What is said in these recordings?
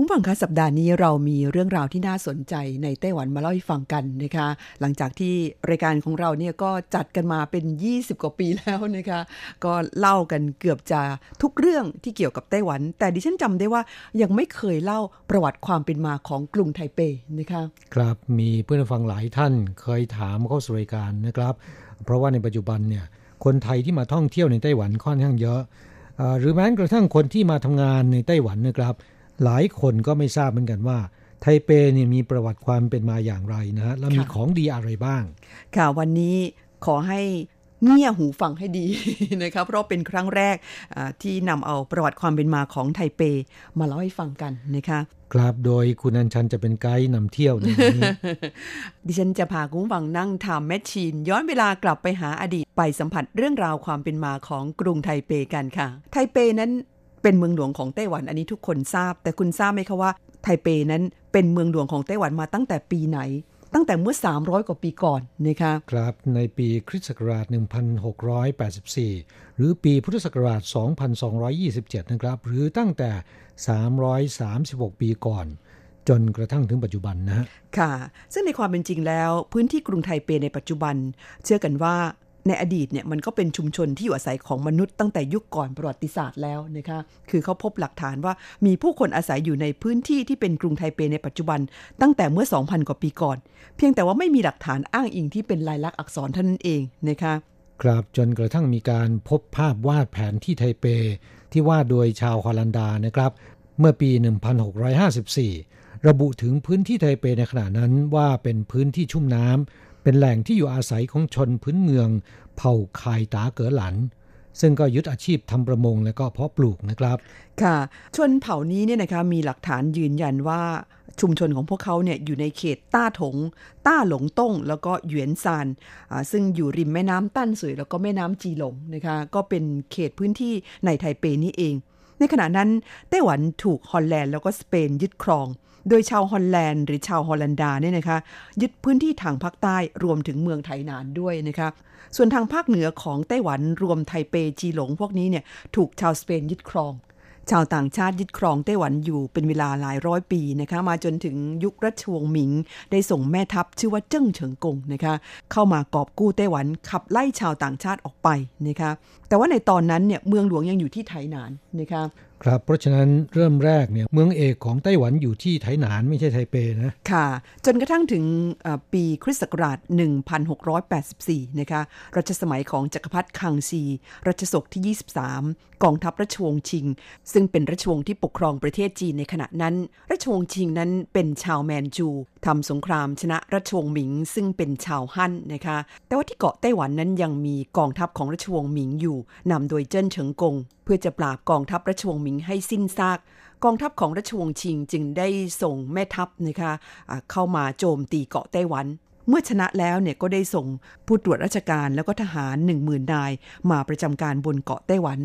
คุณฟังคะสัปดาห์นี้เรามีเรื่องราวที่น่าสนใจในไต้หวันมาเล่าให้ฟังกันนะคะ หลังจากที่รายการของเราเนี่ยก็จัดกันมาเป็น 20 กว่าปีแล้วนะคะ ก็เล่ากันเกือบจะทุกเรื่องที่เกี่ยวกับไต้หวัน แต่ดิฉันจำได้ว่ายังไม่เคยเล่าประวัติความเป็นมาของกรุงไทเปนะคะครับมีเพื่อนฟังหลายท่านเคยถามเข้าสู่รายการนะครับ เพราะว่าในปัจจุบันเนี่ยคนไทยที่มาท่องเที่ยวในไต้หวันค่อนข้างเยอะหรือแม้กระทั่งคนที่มาทำงานในไต้หวันนะครับ หลายคนก็ไม่ทราบเหมือนกันว่าไทเปเนี่ยมีประวัติความเป็นมาอย่างไรนะฮะและมีค่ะของดีอะไรบ้าง ค่ะวันนี้ขอให้เงี่ยหูฟังให้ดีนะคะเพราะเป็นครั้งแรกอ่าที่นำเอาประวัติความเป็นมาของไทเป มาเล่าให้ฟังกันนะคะครับโดยคุณอัญชันจะเป็นไกด์นำเที่ยวในวันนี้ดิฉันจะพาคุณผู้ฟังนั่งทำแมชชีน ย้อนเวลากลับไปหาอดีตไปสัมผัสเรื่องราวความเป็นมาของกรุงไทเปกันค่ะ ไทเปนั้น เป็นเมืองหลวงของไต้หวันอันนี้ทุกคนทราบ แต่คุณทราบไหมคะว่าไทเปนั้นเป็นเมืองหลวงของไต้หวันมาตั้งแต่ปีไหน ตั้งแต่เมื่อ 300 กว่าปีก่อนนะคะครับในปีคริสต์ศักราช 1684 หรือปีพุทธศักราช 2227 นะครับ หรือตั้งแต่ 336 ปีก่อนจนกระทั่งถึงปัจจุบันนะฮะค่ะ ซึ่งในความเป็นจริงแล้ว พื้นที่กรุงไทเปในปัจจุบัน เชื่อกันว่า ในอดีตเนี่ยมันก็เป็นชุมชนที่อยู่อาศัยของมนุษย์ตั้งแต่ยุคก่อนประวัติศาสตร์แล้วนะคะคือเขาพบหลักฐานว่ามีผู้คนอาศัยอยู่ในพื้นที่ที่เป็นกรุงไทเปในปัจจุบัน ตั้งแต่เมื่อ 2,000 กว่าปีก่อน เพียงแต่ว่าไม่มีหลักฐานอ้างอิงที่เป็นลายลักษณ์อักษรเท่านั้นเองนะคะครับจนกระทั่งมีการพบภาพวาดแผนที่ไทเป ที่วาดโดยชาวฮอลันดานะครับ เมื่อปี 1654 ระบุถึงพื้นที่ไทเปในขณะนั้นว่าเป็นพื้นที่ชุ่มน้ำ เป็นแหล่งที่อยู่อาศัยของชนพื้นเมือง เผ่าคายตาเก๋อหลัน ซึ่งก็ยึดอาชีพทำประมงและก็เพาะปลูกนะครับ ค่ะ ชนเผ่านี้เนี่ยนะคะมีหลักฐานยืนยันว่าชุมชนของพวกเขาเนี่ยอยู่ในเขตต้าถง ต้าหลงต้ง แล้วก็หยวนซานซึ่งอยู่ริมแม่น้ำตั้นสุยแล้วก็แม่น้ำจีหลงนะคะ ก็เป็นเขตพื้นที่ในไทเปนี่เอง ในขณะนั้นไต้หวันถูกฮอลแลนด์แล้วก็สเปนยึดครอง โดยชาวฮอลแลนด์หรือชาวฮอลันดาเนี่ยนะคะยึดพื้นที่ทางภาคใต้รวมถึงเมืองไทหนานด้วยนะคะส่วนทางภาคเหนือของไต้หวันรวมไทเปจีหลงพวกนี้เนี่ยถูกชาวสเปนยึดครอง ชาวต่างชาติยึดครองไต้หวันอยู่เป็นเวลาหลายร้อยปีนะคะมาจนถึงยุครัชวงศ์หมิง ได้ส่งแม่ทัพชื่อว่าเจิ้งเฉิงกงนะคะเข้ามากอบกู้ไต้หวันขับไล่ชาวต่างชาติออกไปนะคะแต่ว่าในตอนนั้นเนี่ยเมืองหลวงยังอยู่ที่ไถหนานนะคะ ครับเพราะฉะนั้นเริ่มแรกเนี่ยเมืองเอกของไต้หวันอยู่ที่ไถหนานไม่ใช่ไทเปนะค่ะ จนกระทั่งถึงปีคริสต์ศักราช 1684 นะคะรัชสมัยของจักรพรรดิคังซี รัชศกที่ 23 กองทัพราชวงศ์ชิง ซึ่งเป็นราชวงศ์ที่ปกครองประเทศจีนในขณะนั้น ราชวงศ์ชิงนั้นเป็นชาวแมนจูทำสงครามชนะราชวงศ์หมิงซึ่งเป็นชาวฮั่นนะคะ แต่ว่าที่เกาะไต้หวันนั้นยังมีกองทัพของราชวงศ์หมิงอยู่นำโดยเจิ้นเฉิงกง เพื่อจะปราบกองทัพราชวงศ์หมิงให้สิ้นซาก กองทัพของราชวงศ์ชิงจึงได้ส่งแม่ทัพนะคะอ่าเข้ามาโจมตีเกาะไต้หวัน เมื่อชนะแล้วเนี่ยก็ได้ส่งผู้ตรวจราชการแล้วก็ทหาร 1 0,000นาย มาประจำการบนเกาะไต้หวัน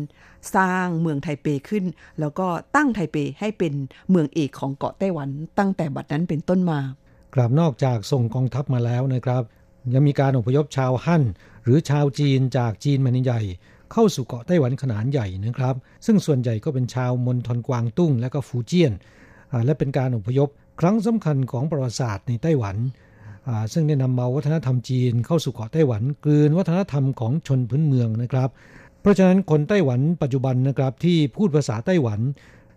สร้างเมืองไทเปขึ้น แล้วก็ตั้งไทเปให้เป็นเมืองเอกของเกาะไต้หวัน ตั้งแต่บัดนั้นเป็นต้นมา กลับนอกจากส่งกองทัพมาแล้วนะครับ ยังมีการอพยพชาวฮั่นหรือชาวจีนจากจีนแผ่นใหญ่ เข้าสู่เกาะไต้หวันขนาดใหญ่นะครับ ซึ่งส่วนใหญ่ก็เป็นชาวมณฑลกวางตุ้งและก็ฟูเจียน และเป็นการอพยพครั้งสำคัญของประวัติศาสตร์ในไต้หวันซึ่งได้นำมาวัฒนธรรมจีนเข้าสู่เกาะไต้หวันกลืนวัฒนธรรมของชนพื้นเมืองนะครับ เพราะฉะนั้นคนไต้หวันปัจจุบันนะครับที่พูดภาษาไต้หวัน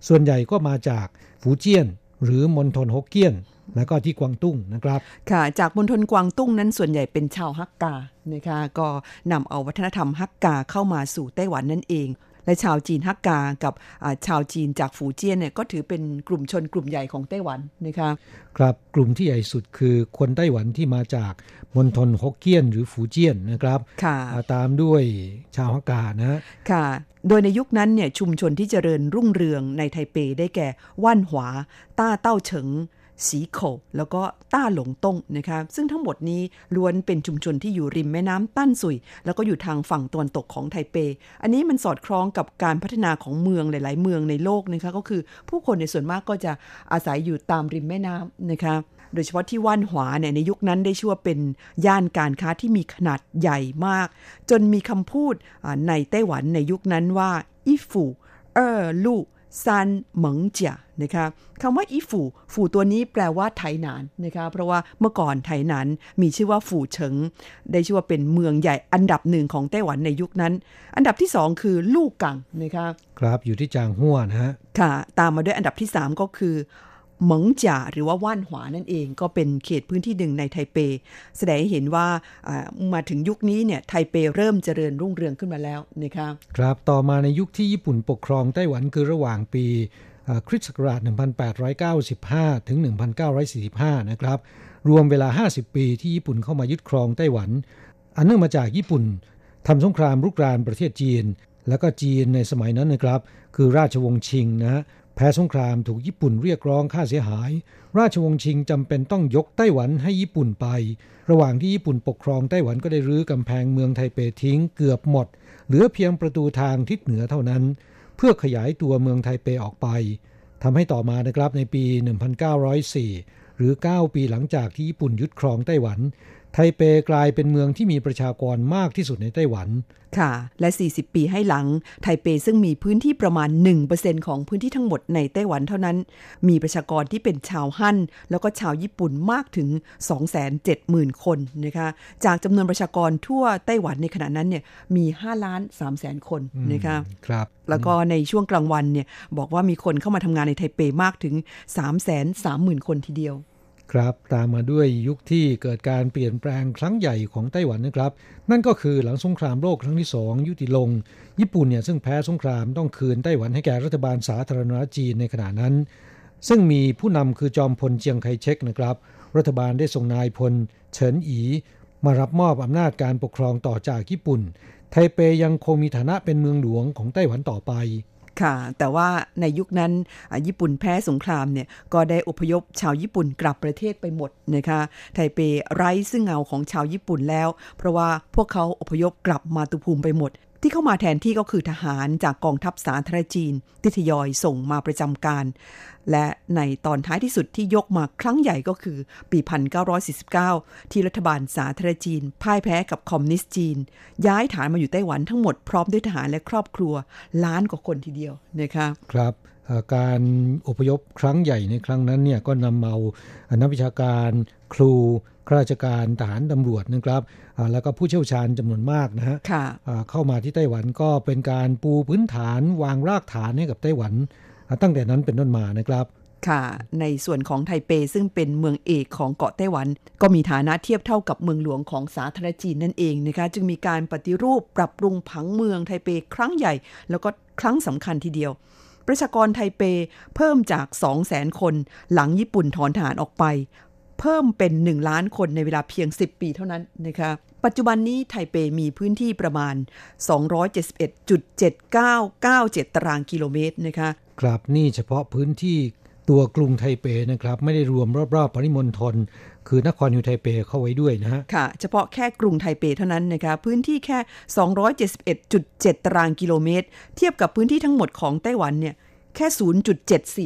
ส่วนใหญ่ก็มาจากฟูเจียน หรือมณฑลฮกเกี้ยน และก็ที่กวางตุ้งนะครับ ค่ะ จากมณฑลกวางตุ้งนั้นส่วนใหญ่เป็นชาวฮักกานะคะก็นำเอาวัฒนธรรมฮักกาเข้ามาสู่ไต้หวันนั่นเองและชาวจีนฮักกา กับชาวจีนจากฝูเจี้ยนเนี่ยก็ถือเป็นกลุ่มชนกลุ่มใหญ่ของไต้หวันนะคะครับกลุ่มที่ใหญ่สุดคือคนไต้หวันที่มาจากมณฑลฮกเกี้ยนหรือฝูเจี้ยนนะครับค่ะตามด้วยชาวฮักกานะค่ะ โดยในยุคนั้นเนี่ยชุมชนที่เจริญรุ่งเรืองในไทเปได้แก่ว่านหวา ต้าเต้าเฉิง สีโขแล้วก็ต้าหลงต้งนะคะซึ่งทั้งหมดนี้ล้วนเป็นชุมชนที่อยู่ริมแม่น้ำตั้นสุย แล้วก็อยู่ทางฝั่งตะวันตกของไทเป อันนี้มันสอดคล้องกับการพัฒนาของเมืองหลาย ๆ เมืองในโลกนะคะก็คือผู้คนในส่วนมากก็จะอาศัยอยู่ตามริมแม่น้ำนะคะโดยเฉพาะที่ว่านหวาเนี่ยในยุคนั้นได้ชื่อว่าเป็นย่านการค้าที่มีขนาดใหญ่มาก จนมีคำพูดในไต้หวันในยุคนั้นว่าอีฟูเออลู่ ซันเหมิงเจียนะคะคำว่าอีฝูฝูตัวนี้แปลว่าไถหนานนะคะเพราะว่าเมื่อก่อนไถหนานมีชื่อว่าฝูเฉิง ได้ชื่อว่าเป็นเมืองใหญ่อันดับหนึ่งของไต้หวันในยุคนั้น อันดับที่สองคือลู่กังนะคะครับอยู่ที่จางหัวนะฮะค่ะ ตามมาด้วยอันดับที่สามก็คือเหมิงจ่าหรือว่าว่านหวานั่นเองก็เป็นเขตพื้นที่หนึ่งในไทเป แสดงให้เห็นว่ามาถึงยุคนี้เนี่ยไทเปเริ่มเจริญรุ่งเรืองขึ้นมาแล้วนะคะครับต่อมาในยุคที่ญี่ปุ่นปกครองไต้หวันคือระหว่างปีคริสต์ศักราช 1895 ถึง 1945 นะครับ รวมเวลา 50 ปีที่ญี่ปุ่นเข้ามายึดครองไต้หวัน อันเนื่องมาจากญี่ปุ่นทำสงครามรุกรานประเทศจีน แล้วก็จีนในสมัยนั้นนะครับ คือราชวงศ์ชิงนะฮะ แพ้สงครามถูกญี่ปุ่นเรียกร้องค่าเสียหาย ราชวงศ์ชิงจำเป็นต้องยกไต้หวันให้ญี่ปุ่นไป ระหว่างที่ญี่ปุ่นปกครองไต้หวันก็ได้รื้อกำแพงเมืองไทเปทิ้งเกือบหมด เหลือเพียงประตูทางทิศเหนือเท่านั้น เพื่อขยายตัวเมืองไทเปออกไปทำให้ต่อมานะครับในปี 1904 หรือ 9 ปีหลังจากที่ญี่ปุ่นยึดครองไต้หวัน ไทเปกลายเป็นเมืองที่มีประชากรมากที่สุดในไต้หวัน ค่ะ และ 40 ปีให้หลัง ไทเปซึ่งมีพื้นที่ประมาณ 1%ของพื้นที่ทั้งหมดในไต้หวันเท่านั้น มีประชากรที่เป็นชาวฮั่น แล้วก็ชาวญี่ปุ่นมากถึง 270,000 คนนะคะ จากจำนวนประชากรทั่วไต้หวันในขณะนั้นเนี่ย มี 5 ล้าน3แสนคนนะคะ ครับ แล้วก็ในช่วงกลางวันเนี่ย บอกว่ามีคนเข้ามาทำงานในไทเปมากถึง 3 3 0 0 0 0 คนทีเดียว ครับตามมาด้วยยุคที่เกิดการเปลี่ยนแปลงครั้งใหญ่ของไต้หวันนะครับ นั่นก็คือหลังสงครามโลกครั้งที่สองยุติลง ญี่ปุ่นเนี่ยซึ่งแพ้สงครามต้องคืนไต้หวันให้แก่รัฐบาลสาธารณรัฐจีนในขณะนั้น ซึ่งมีผู้นำคือจอมพลเจียงไคเชกนะครับ รัฐบาลได้ส่งนายพลเฉินอีมารับมอบอำนาจการปกครองต่อจากญี่ปุ่น ไทเปยังคงมีฐานะเป็นเมืองหลวงของไต้หวันต่อไป ค่ะ แต่ว่าในยุคนั้นญี่ปุ่นแพ้สงครามเนี่ยก็ได้อพยพชาวญี่ปุ่นกลับประเทศไปหมดนะคะไทเปไร้ซึ่งเงาของชาวญี่ปุ่นแล้ว เพราะว่าพวกเขาอพยพกลับมาตุภูมิไปหมด ที่เข้ามาแทนที่ก็คือทหารจากกองทัพสาธารณจีนที่ทยอยส่งมาประจำการ และในตอนท้ายที่สุดที่ยกมาครั้งใหญ่ก็คือ ปี 1949 ที่รัฐบาลสาธารณจีน พ่ายแพ้กับคอมมิวนิสต์จีน ย้ายฐานมาอยู่ไต้หวันทั้งหมดพร้อมด้วยทหารและครอบครัวล้านกว่าคนทีเดียวนะคะครับการอพยพครั้งใหญ่ในครั้งนั้นเนี่ยก็นำเอานักวิชาการครูข้าราชการทหารตำรวจนะครับ แล้วก็ผู้เชี่ยวชาญจำนวนมากนะฮะเข้ามาที่ไต้หวันก็เป็นการปูพื้นฐานวางรากฐานให้กับไต้หวัน ตั้งแต่นั้นเป็นต้นมานะครับค่ะ ในส่วนของไทเปซึ่งเป็นเมืองเอกของเกาะไต้หวัน ก็มีฐานะเทียบเท่ากับเมืองหลวงของสาธารณจีนนั่นเองนะคะ จึงมีการปฏิรูปปรับปรุงผังเมืองไทเปครั้งใหญ่ แล้วก็ครั้งสำคัญทีเดียว ประชากรไทเปเพิ่มจาก 2 0 0 0 0 0 คน หลังญี่ปุ่นถอนฐานออกไป เพิ่มเป็น 1 ล้านคนในเวลาเพียง 10 ปีเท่านั้นนะคะ ปัจจุบันนี้ไทเปมีพื้นที่ประมาณ 271.7997 ตารางกิโลเมตรนะคะครับนี่เฉพาะพื้นที่ตัวกรุงไทเปนะครับ ไม่ได้รวมรอบๆปริมณฑลคือนครนิวไทเปเข้าไว้ด้วยนะฮะค่ะ เฉพาะแค่กรุงไทเปเท่านั้นนะคะพื้นที่แค่ 271.7 ตารางกิโลเมตร เทียบกับพื้นที่ทั้งหมดของไต้หวันเนี่ย แค่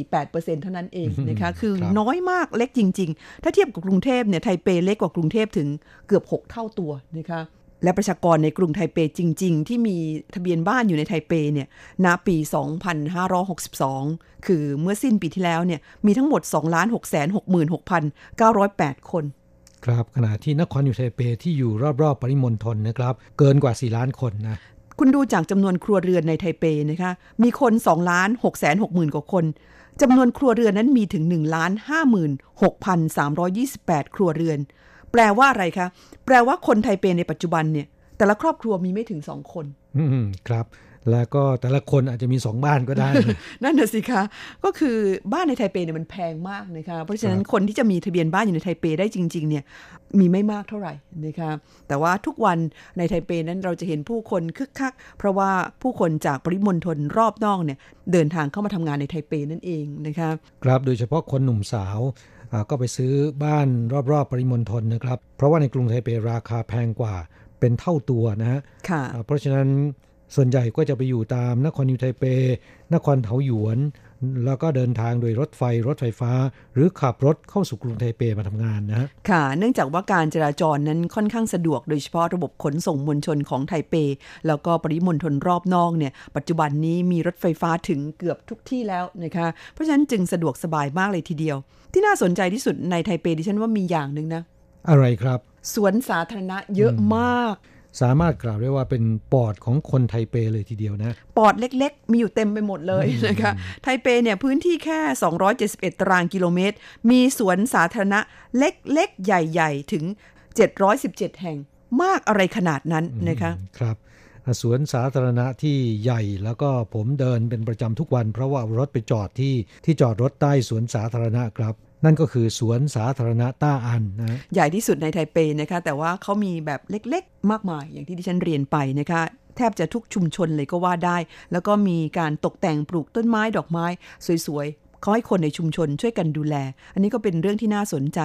0.748%เท่านั้นเองนะคะ คือน้อยมากเล็กจริง ๆ ถ้าเทียบกับกรุงเทพเนี่ยไทเปเล็กกว่ากรุงเทพถึงเกือบ 6 เท่าตัวนะคะและประชากรในกรุงไทเปจริง ๆ ที่มีทะเบียนบ้านอยู่ในไทเปเนี่ยณปี 2562 คือเมื่อสิ้นปีที่แล้วเนี่ยมีทั้งหมด 2,666,908 คน ครับขณะที่นครอยู่ไทเปที่อยู่รอบ ๆ ปริมณฑลนะครับ เกินกว่า 4 ล้านคนนะ คุณดูจากจำนวนครัวเรือนในไทเปนะคะ มีคน2ล้าน6แสน6หมื่นกว่าคนจำนวนครัวเรือนนั้นมีถึง1ล้าน5หมื่น6,328 ครัวเรือน แปลว่าอะไรคะ แปลว่าคนไทเปในปัจจุบันเนี่ย แต่ละครอบครัวมีไม่ถึงสองคน อืมครับ แล้วก็แต่ละคนอาจจะมีสองบ้านก็ได้นะนั่นน่ะสิคะ ก็คือบ้านในไทเปเนี่ยมันแพงมากนะคะ เพราะฉะนั้นคนที่จะมีทะเบียนบ้านอยู่ในไทเปได้จริง ๆ เนี่ยมีไม่มากเท่าไหร่นะคะแต่ว่าทุกวันในไทเปนั้นเราจะเห็นผู้คนคึกคัก เพราะว่าผู้คนจากปริมณฑลรอบนอกเนี่ยเดินทางเข้ามาทำงานในไทเปนั่นเองนะคะครับโดยเฉพาะคนหนุ่มสาวอ่าก็ไปซื้อบ้านรอบๆ ปริมณฑลนะครับ เพราะว่าในกรุงไทเปราคาแพงกว่าเป็นเท่าตัวนะฮะค่ะอ่าเพราะฉะนั้น ส่วนใหญ่ก็จะไปอยู่ตามนครนิวไทเป นครเถาหยวน แล้วก็เดินทางโดยรถไฟรถไฟฟ้า หรือขับรถเข้าสู่กรุงไทเปมาทำงานนะฮะค่ะ เนื่องจากว่าการจราจรนั้นค่อนข้างสะดวกโดยเฉพาะระบบขนส่งมวลชนของไทเป แล้วก็ปริมณฑลรอบนอกเนี่ยปัจจุบันนี้มีรถไฟฟ้าถึงเกือบทุกที่แล้วนะคะเพราะฉะนั้นจึงสะดวกสบายมากเลยทีเดียว ที่น่าสนใจที่สุดในไทเปดิฉันว่ามีอย่างหนึ่งนะอะไรครับ สวนสาธารณะเยอะมาก สามารถกล่าวได้ว่าเป็นปอดของคนไทเปเลยทีเดียวนะ ปอดเล็กๆ มีอยู่เต็มไปหมดเลยนะคะ ไทเปเนี่ยพื้นที่แค่ 271 ตารางกิโลเมตร มีสวนสาธารณะเล็กๆ ใหญ่ๆ ถึง 717 แห่ง มากอะไรขนาดนั้นนะคะ ครับอ่าสวนสาธารณะที่ใหญ่แล้วก็ผมเดินเป็นประจำทุกวัน เพราะว่าเอารถไปจอดที่ที่จอดรถใต้สวนสาธารณะครับ นั่นก็คือสวนสาธารณะต้าอันนะใหญ่ที่สุดในไทเปนะคะ แต่ว่าเขามีแบบเล็กๆ มากมายอย่างที่ดิฉันเรียนไปนะคะ แทบจะทุกชุมชนเลยก็ว่าได้ แล้วก็มีการตกแต่งปลูกต้นไม้ดอกไม้ สวยๆ เขาให้คนในชุมชนช่วยกันดูแล อันนี้ก็เป็นเรื่องที่น่าสนใจ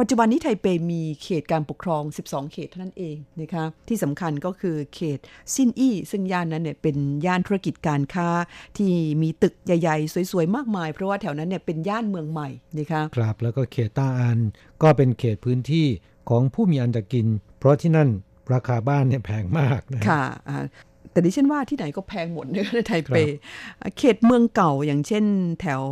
ปัจจุบันนี้ไทเปมีเขตการปกครอง 12 เขตเท่านั้นเองนะคะที่สำคัญก็คือเขตซินอี้ซึ่งย่านนั้นเนี่ยเป็นย่านธุรกิจการค้าที่มีตึกใหญ่ๆ สวยๆ มากมาย เพราะว่าแถวนั้นเนี่ยเป็นย่านเมืองใหม่นะคะครับแล้วก็เขตต้าอันก็เป็นเขตพื้นที่ของผู้มีอันจะกิน เพราะที่นั่นราคาบ้านเนี่ยแพงมากนะค่ะอ่า แต่ดิฉันว่าที่ไหนก็แพงหมดนะคะในไทเป เขตเมืองเก่าอย่างเช่น แถว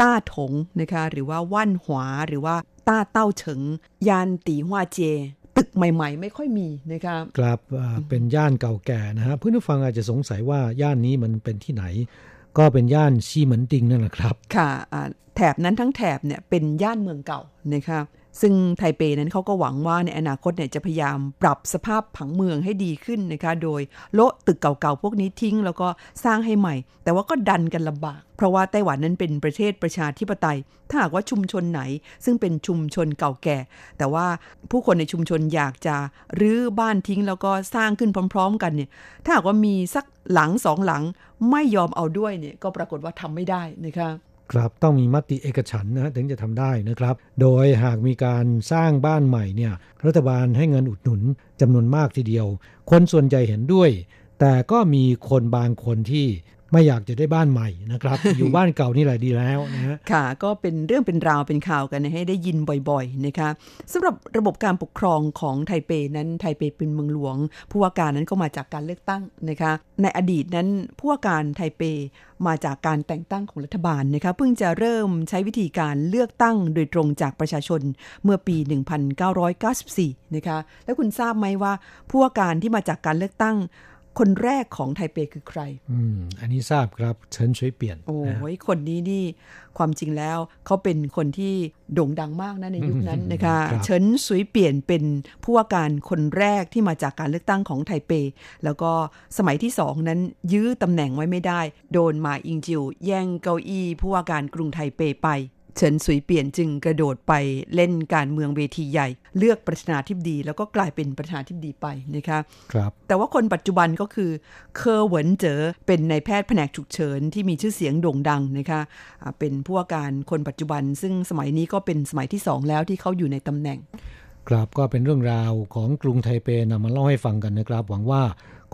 ต้าถงนะคะหรือว่าว่านหวาหรือว่าต้าเต้าเฉิงยานตีฮวาเจ ตึกใหม่ ๆ ไม่ค่อยมีนะคะครับอ่าเป็นย่านเก่าแก่นะฮะเพื่อนผู้ฟังอาจจะสงสัยว่าย่านนี้มันเป็นที่ไหน ก็เป็นย่านซีเหมือนติงนั่นแหละครับ ค่ะอ่าแถบนั้นทั้งแถบเนี่ยเป็นย่านเมืองเก่านะคะ ซึ่งไทเปนั้นเขาก็หวังว่าในอนาคตเนี่ยจะพยายามปรับสภาพผังเมืองให้ดีขึ้นนะคะโดยโละตึกเก่าๆพวกนี้ทิ้ง แล้วก็สร้างให้ใหม่ แต่ว่าก็ดันกันลำบาก เพราะว่าไต้หวันนั้นเป็นประเทศประชาธิปไตย ถ้าหากว่าชุมชนไหน ซึ่งเป็นชุมชนเก่าแก่ แต่ว่าผู้คนในชุมชนอยากจะรื้อบ้านทิ้ง แล้วก็สร้างขึ้นพร้อม ๆ กันเนี่ยถ้าหากว่ามีสักหลังสองหลังไม่ยอมเอาด้วยเนี่ยก็ปรากฏว่าทำไม่ได้นะคะ ครับต้องมีมติเอกฉันนะถึงจะทำได้นะครับ โดยหากมีการสร้างบ้านใหม่เนี่ยรัฐบาลให้เงินอุดหนุนจำนวนมากทีเดียว คนส่วนใหญ่เห็นด้วย แต่ก็มีคนบางคนที่ ไม่อยากจะได้บ้านใหม่นะครับ อยู่บ้านเก่านี่แหละดีแล้วนะฮะค่ะ ก็เป็นเรื่องเป็นราวเป็นข่าวกันให้ได้ยินบ่อยๆนะคะสำหรับระบบการปกครองของไทเปนั้นไทเปเป็นเมืองหลวง ผู้ว่าการนั้นก็มาจากการเลือกตั้งนะคะ ในอดีตนั้นผู้ว่าการไทเปมาจากการแต่งตั้งของรัฐบาลนะคะเพิ่งจะเริ่มใช้วิธีการเลือกตั้งโดยตรงจากประชาชนเมื่อปี 1994 นะคะ แล้วคุณทราบไหมว่าผู้ว่าการที่มาจากการเลือกตั้ง คนแรกของไทเปคือใคร อืม อันนี้ทราบครับเฉินช่วยเปลี่ยน โอ้นะฮะยคนนี้นี่ความจริงแล้วเขาเป็นคนที่โด่งดังมากนะในยุคนั้นนะคะครับเฉินสุยเปลี่ยนเป็นผู้ว่าการคนแรกที่มาจากการเลือกตั้งของไทเป แล้วก็สมัยที่สองนั้นยื้อตำแหน่งไว้ไม่ได้ โดนมาอิงจิว แย่งเก้าอี้ผู้ว่าการกรุงไทเปไป เฉินสุยเปลี่ยนจึงกระโดดไปเล่นการเมืองเวทีใหญ่ เลือกประธานาธิบดี แล้วก็กลายเป็นประธานาธิบดีไปนะคะครับ แต่ว่าคนปัจจุบันก็คือเคอร์เหวินเจอเป็นนายแพทย์แผนกฉุกเฉินที่มีชื่อเสียงโด่งดังนะคะอ่าเป็นผู้ว่าการคนปัจจุบัน ซึ่งสมัยนี้ก็เป็นสมัยที่สองแล้วที่เขาอยู่ในตำแหน่ง ครับก็เป็นเรื่องราวของกรุงไทเปนำมาเล่าให้ฟังกันนะครับ หวังว่า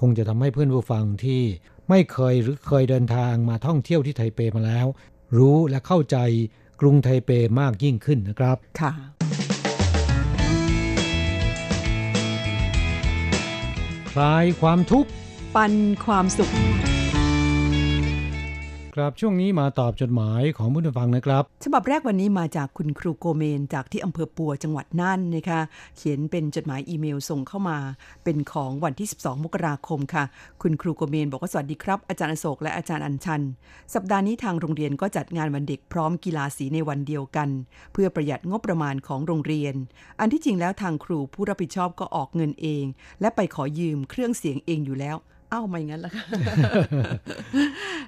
คงจะทำให้เพื่อนผู้ฟังที่ไม่เคยหรือเคยเดินทางมาท่องเที่ยวที่ไทเปมาแล้ว รู้และเข้าใจ กรุงไทเปมากยิ่งขึ้นนะครับค่ะลายความทุกข์ปันความสุข ครับช่วงนี้มาตอบจดหมายของผู้ฟังนะครับ ฉบับแรกวันนี้มาจากคุณครูโกเมน จากที่อำเภอปัวจังหวัดน่านนะคะ เขียนเป็นจดหมายอีเมลส่งเข้ามา เป็นของวันที่ 12 มกราคมค่ะ คุณครูโกเมนบอกว่าสวัสดีครับ อาจารย์อโศกและอาจารย์อัญชัน สัปดาห์นี้ทางโรงเรียนก็จัดงานวันเด็กพร้อมกีฬาสีในวันเดียวกัน เพื่อประหยัดงบประมาณของโรงเรียน อันที่จริงแล้วทางครูผู้รับผิดชอบก็ออกเงินเอง และไปขอยืมเครื่องเสียงเองอยู่แล้ว เอ้าไม่งั้นล่ะค่ะ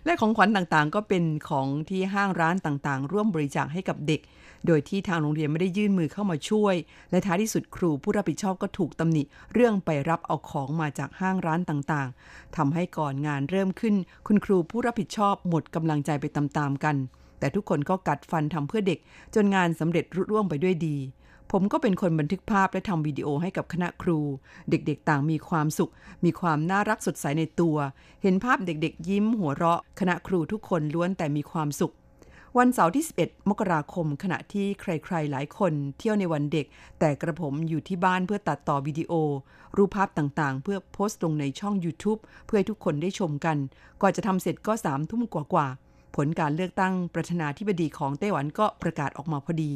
และของขวัญต่างๆ ก็เป็นของที่ห้างร้านต่างๆ ร่วมบริจาคให้กับเด็ก โดยที่ทางโรงเรียนไม่ได้ยื่นมือเข้ามาช่วย และท้ายที่สุดครูผู้รับผิดชอบก็ถูกตำหนิเรื่องไปรับเอาของมาจากห้างร้านต่างๆทำให้ก่อนงานเริ่มขึ้น คุณครูผู้รับผิดชอบหมดกำลังใจไปตามๆกัน แต่ทุกคนก็กัดฟันทำเพื่อเด็ก จนงานสำเร็จรุ่ร่วงไปด้วยดี ผมก็เป็นคนบันทึกภาพและทำวิดีโอให้กับคณะครู เด็กๆต่างมีความสุข มีความน่ารักสดใสในตัว เห็นภาพเด็กๆ ยิ้มหัวเราะ คณะครูทุกคนล้วนแต่มีความสุข วันเสาร์ที่ 11 มกราคม ขณะที่ใครๆ หลายคนเที่ยวในวันเด็ก แต่กระผมอยู่ที่บ้านเพื่อตัดต่อวิดีโอ รูปภาพต่างๆ เพื่อโพสต์ลงในช่อง YouTube เพื่อให้ทุกคนได้ชมกันก่อนจะทำเสร็จก็สามทุ่มกว่าๆ ผลการเลือกตั้งประธานาธิบดีของไต้หวันก็ประกาศออกมาพอดี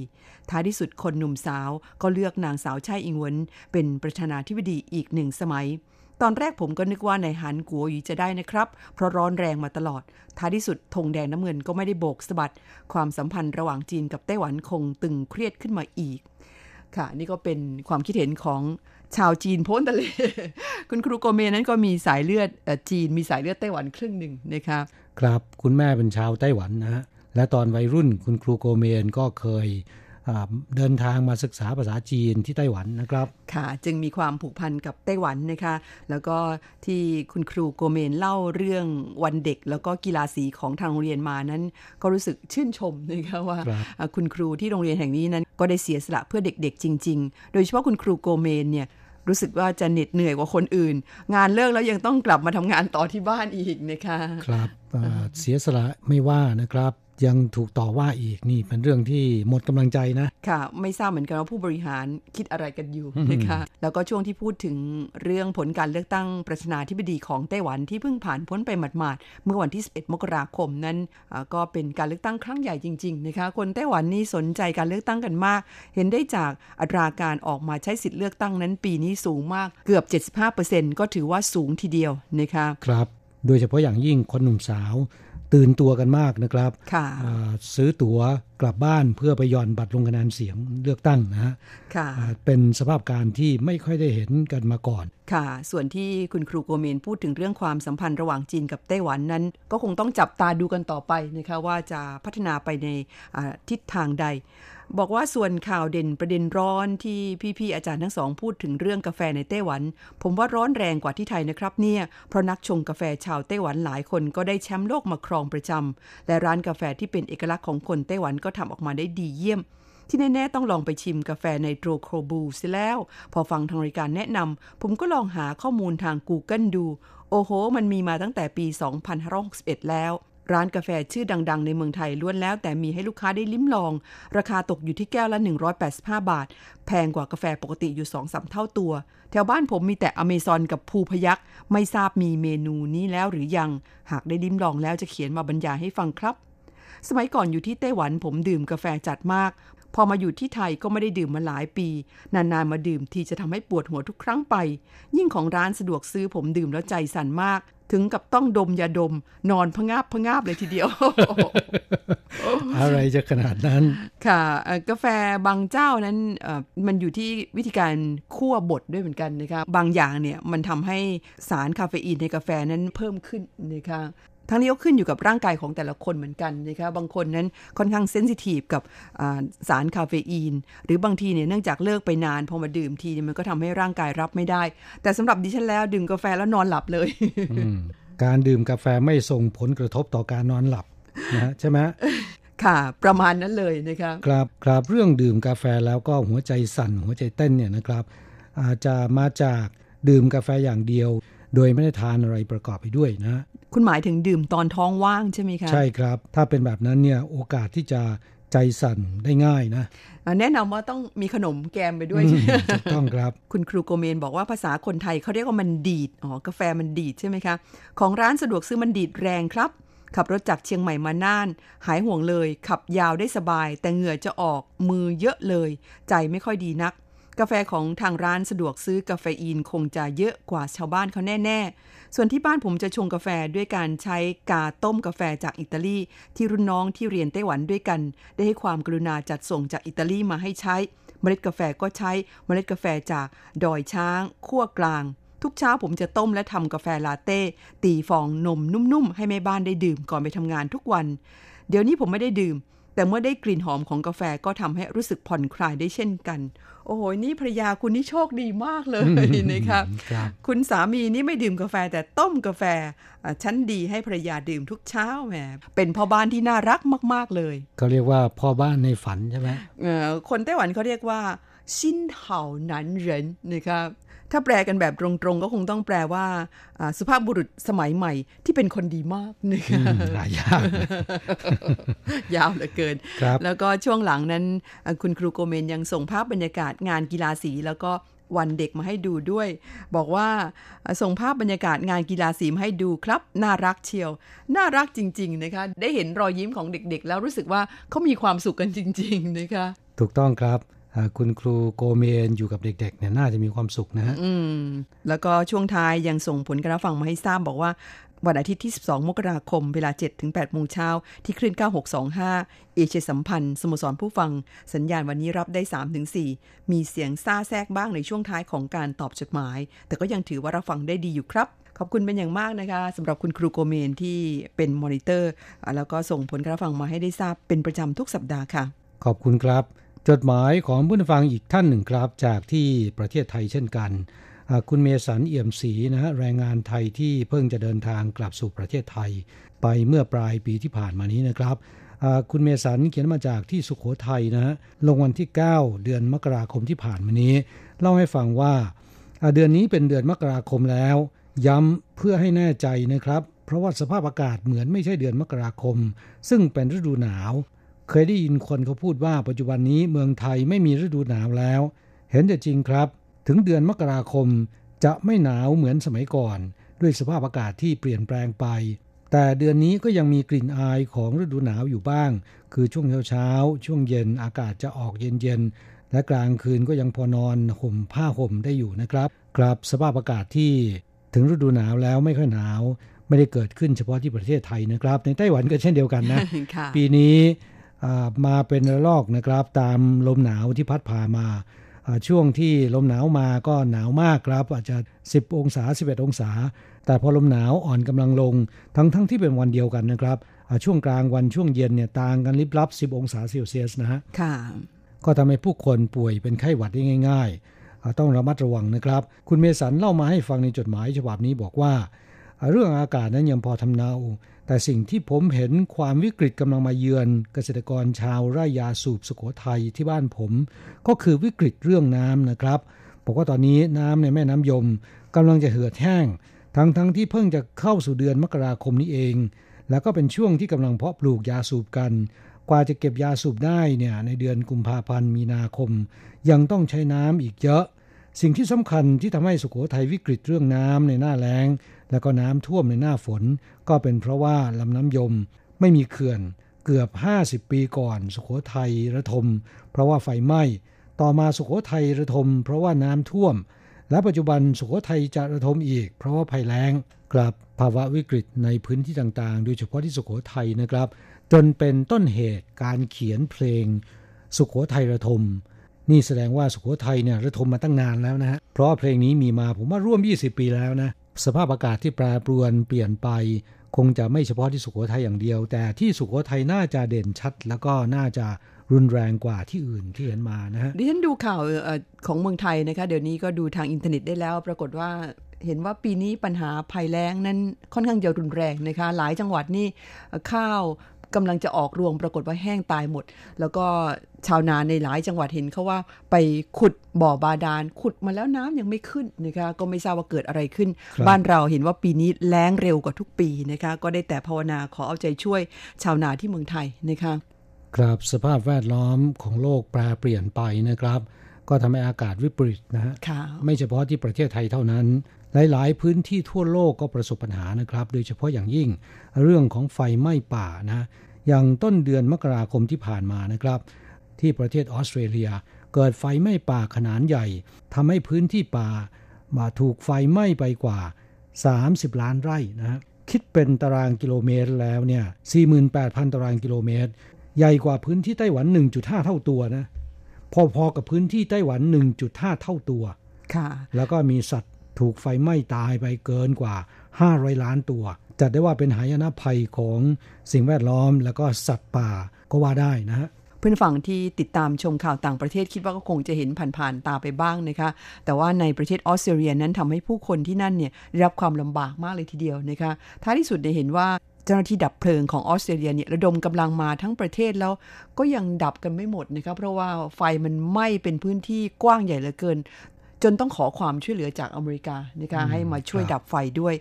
ท้ายที่สุดคนหนุ่มสาวก็เลือกนางสาวไช่อิงเหวินเป็นประธานาธิบดีอีกหนึ่งสมัย ตอนแรกผมก็นึกว่านายหันกัวหยีจะได้นะครับ เพราะร้อนแรงมาตลอด ท้ายที่สุดธงแดงน้ำเงินก็ไม่ได้โบกสะบัด ความสัมพันธ์ระหว่างจีนกับไต้หวันคงตึงเครียดขึ้นมาอีก ค่ะ นี่ก็เป็นความคิดเห็นของชาวจีนพ้นทะเล คุณครูโกเมนั้นก็มีสายเลือดจีน มีสายเลือดไต้หวันครึ่งหนึ่งนะคะ ครับคุณแม่เป็นชาวไต้หวันนะฮะและตอนวัยรุ่นคุณครูโกเมนก็เคยอ่าเดินทางมาศึกษาภาษาจีนที่ไต้หวันนะครับ ค่ะ จึงมีความผูกพันกับไต้หวันนะคะ แล้วก็ที่คุณครูโกเมนเล่าเรื่องวันเด็ก แล้วก็กีฬาสีของทางโรงเรียนมานั้น ก็รู้สึกชื่นชมนะคะว่าครับอ่าคุณครูที่โรงเรียนแห่งนี้นั้น ก็ได้เสียสละเพื่อเด็กๆ จริง ๆ โดยเฉพาะคุณครูโกเมนเนี่ย รู้สึกว่าจะเหน็ดเหนื่อยกว่าคนอื่น งานเลิกแล้วยังต้องกลับมาทำงานต่อที่บ้านอีกนะคะ ครับเสียสละไม่ว่านะครับ ยังถูกต่อว่าอีกนี่เป็นเรื่องที่หมดกำลังใจนะ ค่ะ ไม่ทราบเหมือนกันว่าผู้บริหารคิดอะไรกันอยู่นะคะแล้วก็ช่วงที่พูดถึงเรื่องผลการเลือกตั้งประธานาธิบดีของไต้หวันที่เพิ่งผ่านพ้นไปหมาดๆเมื่อวันที่ 11 มกราคมนั้นอ่าก็เป็นการเลือกตั้งครั้งใหญ่จริงๆนะคะคนไต้หวันนี่สนใจการเลือกตั้งกันมาก เห็นได้จากอัตราการออกมาใช้สิทธิ์เลือกตั้งนั้นปีนี้สูงมากเกือบ 75%ก็ถือว่าสูงทีเดียวนะคะครับโดยเฉพาะอย่างยิ่งคนหนุ่มสาว ตื่นตัวกันมากนะครับค่ะอ่าซื้อตั๋วกลับบ้านเพื่อไปหย่อนบัตรลงคะแนนเสียงเลือกตั้งนะฮะค่ะอ่าเป็นสภาพการที่ไม่ค่อยได้เห็นกันมาก่อน ค่ะ ส่วนที่คุณครูโกเมนพูดถึงเรื่องความสัมพันธ์ระหว่างจีนกับไต้หวันนั้น ก็คงต้องจับตาดูกันต่อไปนะคะว่าจะพัฒนาไปในอ่าทิศทางใด บอกว่าส่วนข่าวเด่นประเด็นร้อนที่พี่ๆอาจารย์ทั้งสองพูดถึงเรื่องกาแฟในไต้หวัน ผมว่าร้อนแรงกว่าที่ไทยนะครับเนี่ยเพราะนักชงกาแฟชาวไต้หวันหลายคนก็ได้แชมป์โลกมาครองประจำและร้านกาแฟที่เป็นเอกลักษณ์ของคนไต้หวันก็ทำออกมาได้ดีเยี่ยม ที่แน่ๆต้องลองไปชิมกาแฟในโตรโครบูซิแล้ว พอฟังทางรายการแนะนำผมก็ลองหาข้อมูลทาง Google ดู โอ้โห มันมีมาตั้งแต่ปี 2561 แล้ว ร้านกาแฟชื่อดังๆ ในเมืองไทยล้วนแล้ว แต่มีให้ลูกค้าได้ลิ้มลอง ราคาตกอยู่ที่แก้วละ 185 บาท แพงกว่ากาแฟปกติอยู่2-3เท่าตัว แถวบ้านผมมีแต่อเมซอนกับภูพยักไม่ทราบมีเมนูนี้แล้วหรือยัง หากได้ลิ้มลองแล้วจะเขียนมาบรรยายให้ฟังครับ สมัยก่อนอยู่ที่ไต้หวันผมดื่มกาแฟจัดมาก พอมาอยู่ที่ไทยก็ไม่ได้ดื่มมาหลายปี นานๆมาดื่มทีจะทำให้ปวดหัวทุกครั้งไป ยิ่งของร้านสะดวกซื้อผมดื่มแล้วใจสั่นมาก ถึงกับต้องดมยาดม นอนพะงาบพะงาบเลยทีเดียว อะไรจะขนาดนั้น ค่ะเอ่อกาแฟบางเจ้านั้นเอ่อมันอยู่ที่วิธีการคั่วบดด้วยเหมือนกันนะคะบางอย่างเนี่ยมันทำให้สารคาเฟอีนในกาแฟนั้นเพิ่มขึ้นนะคะ ทั้งนี้ก็ขึ้นอยู่กับร่างกายของแต่ละคนเหมือนกันนะคะบางคนนั้นค่อนข้าง sensitive กับอ่าสารคาเฟอีน หรือบางทีเนี่ยเนื่องจากเลิกไปนานพอมาดื่มทีเนี่ยมันก็ทำให้ร่างกายรับไม่ได้ แต่สำหรับดิฉันแล้วดื่มกาแฟแล้วนอนหลับเลยอืมการดื่มกาแฟไม่ส่งผลกระทบต่อการนอนหลับนะฮะใช่ไหมค่ะ ประมาณนั้นเลยนะคะครับครับเรื่องดื่มกาแฟแล้วก็หัวใจสั่นหัวใจเต้นเนี่ยนะครับ อาจจะมาจากดื่มกาแฟอย่างเดียว โดยไม่ได้ทานอะไรประกอบไปด้วยนะ คุณหมายถึงดื่มตอนท้องว่างใช่ไหมคะ ใช่ครับ ถ้าเป็นแบบนั้นเนี่ยโอกาสที่จะใจสั่นได้ง่ายนะแนะนำว่าต้องมีขนมแกมไปด้วยถูกต้องครับ คุณครูโกเมนบอกว่าภาษาคนไทยเขาเรียกว่ามันดีดอ๋อกาแฟมันดีดใช่ไหมคะของร้านสะดวกซื้อมันดีดแรงครับ ขับรถจากเชียงใหม่มาน่าน หายห่วงเลย ขับยาวได้สบาย แต่เหงื่อจะออกมือเยอะเลย ใจไม่ค่อยดีนัก กาแฟของทางร้านสะดวกซื้อกาแฟอีนคงจะเยอะกว่าชาวบ้านเขาแน่ ๆ ส่วนที่บ้านผมจะชงกาแฟด้วยการใช้กาต้มกาแฟจากอิตาลี ที่รุ่นน้องที่เรียนไต้หวันด้วยกัน ได้ให้ความกรุณาจัดส่งจากอิตาลีมาให้ใช้ เมล็ดกาแฟก็ใช้เมล็ดกาแฟจากดอยช้างขั้วกลาง ทุกเช้าผมจะต้มและทำกาแฟลาเต้ตีฟองนมนุ่มๆให้แม่บ้านได้ดื่มก่อนไปทำงานทุกวัน เดี๋ยวนี้ผมไม่ได้ดื่มแต่เมื่อได้กลิ่นหอมของกาแฟก็ทำให้รู้สึกผ่อนคลายได้เช่นกัน โอ้โห นี่ภรรยาคุณนี่โชคดีมากเลยนะครับครับคุณสามีนี่ไม่ดื่มกาแฟแต่ต้มกาแฟอะชั้นดีให้ภรรยาดื่มทุกเช้าแหมเป็นพ่อบ้านที่น่ารักมาก ๆเลยเขาเรียกว่าพ่อบ้านในฝันใช่ไหมเอ่อคนไต้หวันเขาเรียกว่าชินเห่าหนันเหรินนะครับ ถ้าแปลกันแบบตรงๆ ก็คงต้องแปลว่าอ่าสุภาพบุรุษสมัยใหม่ที่เป็นคนดีมากนะคะอืมหลายอย่างยาวเหลือเกินครับแล้วก็ช่วงหลังนั้นอะคุณครูโกเมนยังส่งภาพบรรยากาศงานกีฬาสีแล้วก็วันเด็กมาให้ดูด้วย บอกว่าอะส่งภาพบรรยากาศงานกีฬาสีมาให้ดูครับ น่ารักเชียว น่ารักจริง ๆ นะคะ ได้เห็นรอยยิ้มของเด็กๆ แล้วรู้สึกว่าเขามีความสุขกันจริง ๆ นะคะ ถูกต้องครับอ่า คุณครูโกเมนอยู่กับเด็กๆเนี่ยน่าจะมีความสุขนะฮะอืมแล้วก็ช่วงท้ายยังส่งผลการรับฟังมาให้ทราบบอกว่าวันอาทิตย์ที่ 12 มกราคม เวลา 7 ถึง 8 โมงเช้า ที่คลื่น 9625 เอเชียสัมพันธ์ สโมสรผู้ฟัง สัญญาณวันนี้รับได้ 3 ถึง 4 มีเสียงซ่าแทรกบ้างในช่วงท้ายของการตอบจดหมาย แต่ก็ยังถือว่ารับฟังได้ดีอยู่ครับ ขอบคุณเป็นอย่างมากนะคะสำหรับคุณครูโกเมนที่เป็นมอนิเตอร์อ่าแล้วก็ส่งผลการรับฟังมาให้ได้ทราบเป็นประจำทุกสัปดาห์ค่ะ ขอบคุณครับ จดหมายของผู้ฟังอีกท่านหนึ่งครับ จากที่ประเทศไทยเช่นกัน คุณเมสันเอี่ยมศรีนะฮะแรงงานไทยที่เพิ่งจะเดินทางกลับสู่ประเทศไทย ไปเมื่อปลายปีที่ผ่านมานี้นะครับคุณเมสันเขียนมาจากที่สุขโขทัยนะฮะลงวันที่ 9 เดือนมกราคมที่ผ่านมานี้ เล่าให้ฟังว่าอ่าเดือนนี้เป็นเดือนมกราคมแล้ว ย้ำเพื่อให้แน่ใจนะครับ เพราะว่าสภาพอากาศเหมือนไม่ใช่เดือนมกราคม ซึ่งเป็นฤดูหนาว เคยได้ยินคนเขาพูดว่าปัจจุบันนี้เมืองไทยไม่มีฤดูหนาวแล้ว เห็นแต่จริงครับ ถึงเดือนมกราคมจะไม่หนาวเหมือนสมัยก่อน ด้วยสภาพอากาศที่เปลี่ยนแปลงไป แต่เดือนนี้ก็ยังมีกลิ่นอายของฤดูหนาวอยู่บ้าง คือช่วงเช้าๆช่วงเย็นอากาศจะออกเย็นๆและกลางคืนก็ยังพอนอนห่มผ้าห่มได้อยู่นะครับครับสภาพอากาศที่ถึงฤดูหนาวแล้วไม่ค่อยหนาว ไม่ได้เกิดขึ้นเฉพาะที่ประเทศไทยนะครับ ในไต้หวันก็เช่นเดียวกันนะค่ะปีนี้อ่า มาเป็นระลอกนะครับ ตามลมหนาวที่พัดผ่ามาอ่าช่วงที่ลมหนาวมาก็หนาวมากครับ อาจจะ 10 องศา 11 องศา แต่พอลมหนาวอ่อนกำลังลง ทั้งทั้งที่เป็นวันเดียวกันนะครับอ่าช่วงกลางวันช่วงเย็นเนี่ยต่างกันลิบลับ 10 องศาเซลเซียสนะฮะค่ะก็ทำให้ผู้คนป่วยเป็นไข้หวัดได้ง่ายๆอ่าต้องระมัดระวังนะครับ คุณเมสันเล่ามาให้ฟังในจดหมายฉบับนี้บอกว่าอ่าเรื่องอากาศนั้นยังพอทำเนา แต่สิ่งที่ผมเห็นความวิกฤตกำลังมาเยือนเกษตรกรชาวไร่ยาสูบสุโขทัยที่บ้านผม ก็คือวิกฤตเรื่องน้ำนะครับบอกว่าตอนนี้น้ำในแม่น้ำยมกำลังจะเหือดแห้ง ทั้งทั้งที่เพิ่งจะเข้าสู่เดือนมกราคมนี้เอง แล้วก็เป็นช่วงที่กำลังเพาะปลูกยาสูบกัน กว่าจะเก็บยาสูบได้เนี่ยในเดือนกุมภาพันธ์มีนาคม ยังต้องใช้น้ำอีกเยอะ สิ่งที่สำคัญที่ทำให้สุโขทัยวิกฤตเรื่องน้ำในหน้าแล้ง แล้วก็น้ำท่วมในหน้าฝน ก็เป็นเพราะว่าลำน้ำยมไม่มีเขื่อนเกือบ 50 ปีก่อน สุโขทัยระทม เพราะว่าไฟไหม้ ต่อมาสุโขทัยระทม เพราะว่าน้ำท่วม และปัจจุบันสุโขทัยจะระทมอีก เพราะว่าภัยแล้งกลับภาวะวิกฤตในพื้นที่ต่างๆ โดยเฉพาะที่สุโขทัยนะครับ จนเป็นต้นเหตุการเขียนเพลง สุโขทัยระทม นี่แสดงว่าสุโขทัยเนี่ยระทมมาตั้งนานแล้วนะฮะเพราะเพลงนี้มีมาผมว่าร่วม 20 ปีแล้วนะ สภาพอากาศที่แปรปรวนเปลี่ยนไป คงจะไม่เฉพาะที่สุโขทัยอย่างเดียว แต่ที่สุโขทัยน่าจะเด่นชัด แล้วก็น่าจะรุนแรงกว่าที่อื่นที่เห็นมานะฮะดิฉันดูข่าวของเมืองไทยนะคะเดี๋ยวนี้ก็ดูทางอินเทอร์เน็ตได้แล้ว ปรากฏว่าเห็นว่าปีนี้ปัญหาภัยแล้งนั้นค่อนข้างจะรุนแรงนะคะ หลายจังหวัดนี่ข้าว กำลังจะออกรวงปรากฏว่าแห้งตายหมด แล้วก็ชาวนาในหลายจังหวัดเห็นเขาว่าไปขุดบ่อบาดาลขุดมาแล้วน้ำยังไม่ขึ้นนะคะก็ไม่ทราบว่าเกิดอะไรขึ้นครับบ้านเราเห็นว่าปีนี้แล้งเร็วกว่าทุกปีนะคะก็ได้แต่ภาวนาขอเอาใจช่วยชาวนาที่เมืองไทยนะคะครับสภาพแวดล้อมของโลกแปรเปลี่ยนไปนะครับ ก็ทำให้อากาศวิปริตนะฮะค่ะไม่เฉพาะที่ประเทศไทยเท่านั้น หลาย ๆ พื้นที่ทั่วโลกก็ประสบปัญหานะครับ โดยเฉพาะอย่างยิ่งเรื่องของไฟไหม้ป่านะอย่างต้นเดือนมกราคมที่ผ่านมานะครับ ที่ประเทศออสเตรเลีย เกิดไฟไหม้ป่าขนาดใหญ่ทำให้พื้นที่ป่ามาถูกไฟไหม้ไปกว่า 30 ล้านไร่นะฮะคิดเป็นตารางกิโลเมตรแล้วเนี่ย48,000 ตารางกิโลเมตร ใหญ่กว่าพื้นที่ไต้หวัน 1.5 เท่าตัวนะพอๆกับพื้นที่ไต้หวัน 1.5 เท่าตัว ค่ะ แล้วก็มีสัตว์ ถูกไฟไหม้ตายไปเกินกว่า 500 ล้านตัว จัดได้ว่าเป็นหายนะภัยของสิ่งแวดล้อมแล้วก็สัตว์ป่าก็ว่าได้นะฮะเพื่อนฝั่งที่ติดตามชมข่าวต่างประเทศคิดว่าก็คงจะเห็นผ่านๆตาไปบ้างนะคะ แต่ว่าในประเทศออสเตรเลียนั้นทำให้ผู้คนที่นั่นเนี่ยรับความลำบากมากเลยทีเดียวนะคะ ท้ายที่สุดเนี่ยเห็นว่าเจ้าหน้าที่ดับเพลิงของออสเตรเลียเนี่ยระดมกำลังมาทั้งประเทศแล้วก็ยังดับกันไม่หมดนะคะเพราะว่าไฟมันไหม้เป็นพื้นที่กว้างใหญ่เหลือเกิน จนต้องขอความช่วยเหลือจากอเมริกานะคะให้มาช่วยครับดับไฟด้วย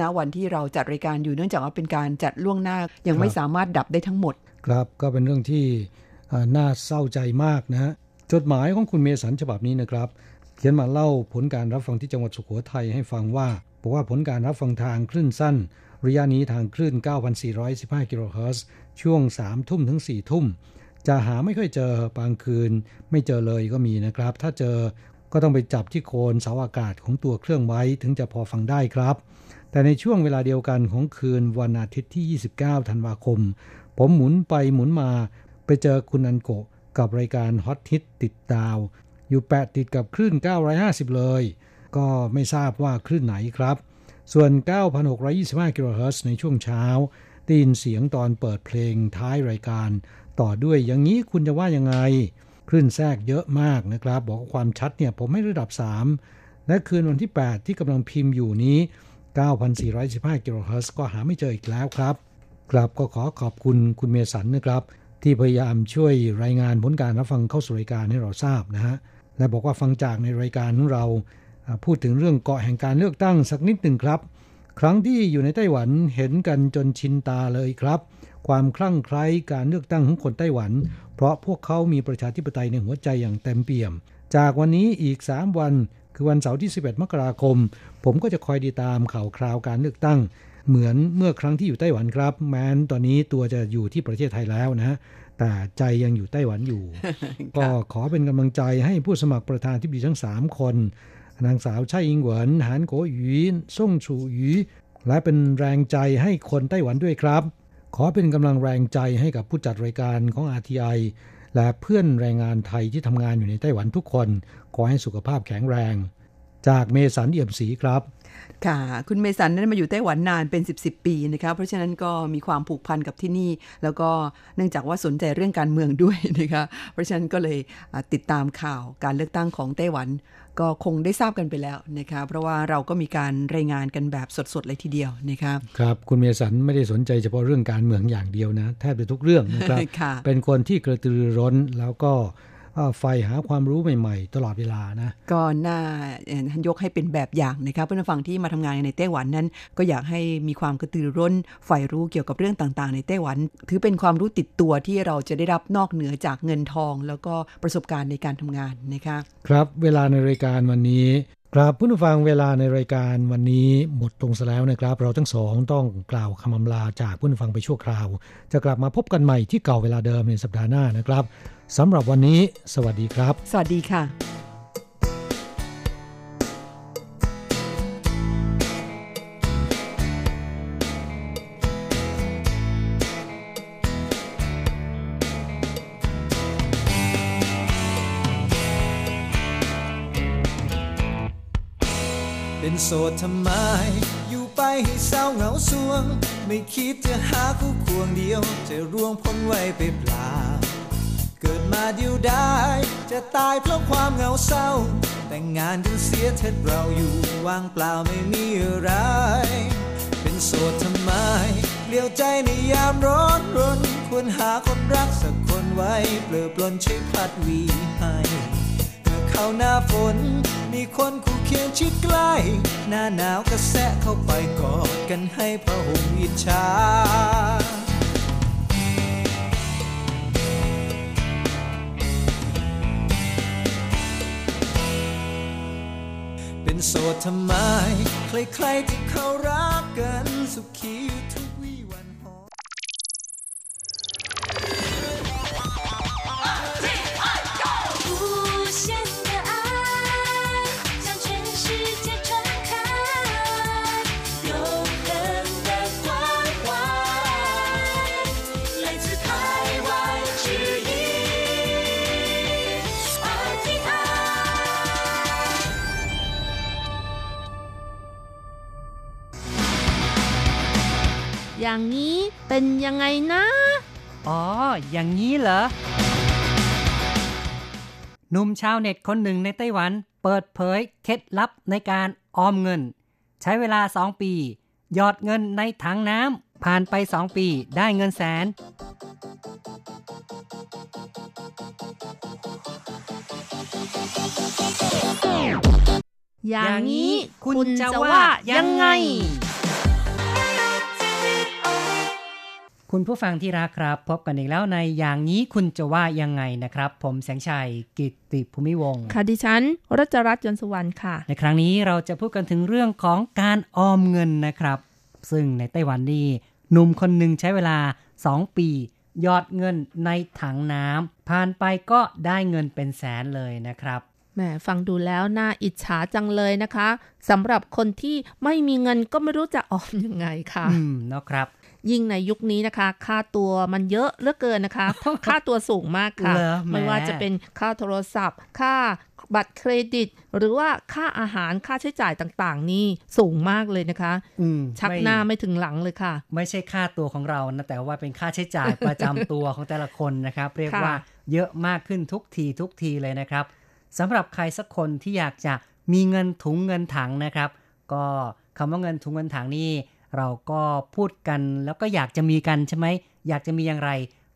ณวันที่เราจัดรายการอยู่เนื่องจากว่าเป็นการจัดล่วงหน้ายังไม่สามารถดับได้ทั้งหมด ครับก็เป็นเรื่องที่เอ่อน่าเศร้าใจมากนะฮะจดหมายของคุณเมสันฉบับนี้นะครับ เขียนมาเล่าผลการรับฟังที่จังหวัดสุโขทัยให้ฟังว่าบอกว่าผลการรับฟังทางคลื่นสั้น ระยะนี้ทางคลื่น 9,415 กิโลเฮิรตซ์ช่วง 3 ทุ่มถึง 4 ทุ่ม จะหาไม่ค่อยเจอบางคืน ไม่เจอเลยก็มีนะครับ ถ้าเจอ ก็ต้องไปจับที่โคนเสาอากาศของตัวเครื่องไว้ถึงจะพอฟังได้ครับ แต่ในช่วงเวลาเดียวกันของคืนวันอาทิตย์ที่ 29 ธันวาคม ผมหมุนไปหมุนมาไปเจอคุณอันโกะกับรายการฮอตฮิตติดดาว อยู่แปะติดกับคลื่น 950 เลย ก็ไม่ทราบว่าคลื่นไหนครับ ส่วน 9,625 กิโลเฮิรตซ์ในช่วงเช้าได้ยินเสียงตอนเปิดเพลงท้ายรายการ ต่อด้วยอย่างนี้คุณจะว่ายังไง คลื่นแทรกเยอะมากนะครับ บอกความชัดเนี่ยผมให้ระดับ 3 และคืนวันที่ 8 ที่กำลังพิมพ์อยู่นี้ 9,415กิโลเฮิรตซ์ก็หาไม่เจออีกแล้วครับครับก็ขอขอบคุณคุณเมสันนะครับ ที่พยายามช่วยรายงานผลการรับฟังเข้าสู่รายการให้เราทราบนะฮะและบอกว่าฟังจากในรายการของเราพูดถึงเรื่องเกาะแห่งการเลือกตั้งสักนิดหนึ่งครับ ครั้งที่อยู่ในไต้หวันเห็นกันจนชินตาเลยครับ ความคลั่งไคล้การเลือกตั้งของคนไต้หวัน เพราะพวกเขามีประชาธิปไตยในหัวใจอย่างเต็มเปี่ยม จากวันนี้อีก 3 วัน คือวันเสาร์ที่ 11 มกราคม ผมก็จะคอยติดตามข่าวคราวการเลือกตั้ง เหมือนเมื่อครั้งที่อยู่ไต้หวันครับ แม้นตอนนี้ตัวจะอยู่ที่ประเทศไทยแล้วนะแต่ใจยังอยู่ไต้หวันอยู่ ก็ขอเป็นกำลังใจให้ผู้สมัครประธานที่ปดีทั้ง 3 คนนางสาวไช่อิงเหวินหานโกหยีซ่งชูหยีและเป็นแรงใจให้คนไต้หวันด้วยครับ ขอเป็นกำลังแรงใจให้กับผู้จัดรายการของ RTI และเพื่อนแรงงานไทยที่ทำงานอยู่ในไต้หวันทุกคน ขอให้สุขภาพแข็งแรง จากเมสันเอี่ยมศรีครับ ค่ะ คุณเมสันนั้นมาอยู่ไต้หวันนานเป็น 10บสปีนะคะเพราะฉะนั้นก็มีความผูกพันกับที่นี่ แล้วก็เนื่องจากว่าสนใจเรื่องการเมืองด้วยนะคะเพราะฉะนั้นก็เลยอ่าติดตามข่าวการเลือกตั้งของไต้หวัน ก็คงได้ทราบกันไปแล้วนะคะเพราะว่าเราก็มีการรายงานกันแบบสดๆเลยทีเดียวนะคะครับคุณเมสันไม่ได้สนใจเฉพาะเรื่องการเมืองอย่างเดียวนะแทบจะทุกเรื่องนะครับค่ะเป็นคนที่กระตือรือร้นแล้วก็เอ่อ ใฝ่หาความรู้ใหม่ๆ ตลอดเวลานะก็น่าเอ่อยกให้เป็นแบบอย่างนะคะเพื่อนผู้ฟังที่มาทำงานในไต้หวันนั้น ก็อยากให้มีความกระตือรือร้นใฝ่รู้เกี่ยวกับเรื่องต่างๆ ในไต้หวัน ถือเป็นความรู้ติดตัวที่เราจะได้รับนอกเหนือจากเงินทอง แล้วก็ประสบการณ์ในการทำงานนะคะครับเวลาในรายการวันนี้ครับผู้ฟังเวลาในรายการวันนี้หมดลงซะแล้วนะครับ เราทั้งสองต้องกล่าวคำอำลาจากผู้ฟังไปชั่วคราว จะกลับมาพบกันใหม่ที่เก่าเวลาเดิมในสัปดาห์หน้านะครับ สำหรับวันนี้ สวัสดีครับ สวัสดีค่ะเป็นโสดทำไม อยู่ไปให้เศร้าเหงาสวง ไม่คิดจะหาคู่ควงเดียว จะร่วงพ้นไว้ไปเปล่าเกิด มาเดียวได้จะตายเพราะความเหงาเศร้า แต่งงานกันเสียเถิดเราอยู่ว่างเปล่าไม่มีอะไร เป็นโสดทำไมเลี้ยวใจในยามร้อนรน ควรหาคนรักสักคนไว้เปลือปลนช่วยพัดวีให้เมื่อเข้าหน้าฝน มีคนคู่เคียงชิดใกล้ หน้าหนาวก็แซะเข้าไปกอดกันให้พระห่มอิจฉา โสดทำไม ใครๆที่เขารักกันสุขี อย่างนี้เป็นยังไงนะ อ๋อ อย่างนี้เหรอ หนุ่มชาวเน็ตคนหนึ่งในไต้หวัน เปิดเผยเคล็ดลับในการออมเงิน ใช้เวลา 2 ปี หยอดเงินในถังน้ำผ่านไป 2 ปีได้เงินแสนอย่างนี้คุณจะว่ายังไง คุณผู้ฟังที่รักครับ พบกันอีกแล้วในอย่างนี้คุณจะว่ายังไงนะครับ ผมแสงชัยกิตติภูมิวงศ์ค่ะดิฉันรัชรัตน์ยนต์สุวรรณค่ะ ในครั้งนี้เราจะพูดกันถึงเรื่องของการออมเงินนะครับ ซึ่งในไต้หวันนี่หนุ่มคนหนึ่งใช้เวลา 2 ปีหยอดเงินในถังน้ำผ่านไปก็ได้เงินเป็นแสนเลยนะครับแหมฟังดูแล้วน่าอิจฉาจังเลยนะคะสำหรับคนที่ไม่มีเงินก็ไม่รู้จะออมยังไงค่ะ อืมเนาะครับ ยิ่งในยุคนี้นะคะ ค่าตัวมันเยอะเหลือเกินนะคะ ค่าตัวสูงมากค่ะเหรอแหมไม่ว่าจะเป็นค่าโทรศัพท์ ค่าบัตรเครดิต หรือว่าค่าอาหารค่าใช้จ่ายต่างๆ นี่สูงมากเลยนะคะอืมชักไม่หน้าไม่ถึงหลังเลยค่ะ ไม่ใช่ค่าตัวของเรานะแต่ว่าเป็นค่าใช้จ่ายประจำตัวของแต่ละคนนะครับ เรียกค่ะว่าเยอะมากขึ้นทุกทีทุกทีเลยนะครับสำหรับใครสักคนที่อยากจะมีเงินถุงเงินถังนะครับ ก็คำว่าเงินถุงเงินถังนี่ เราก็พูดกันแล้วก็อยากจะมีกันใช่ไหมอยากจะมีอย่างไร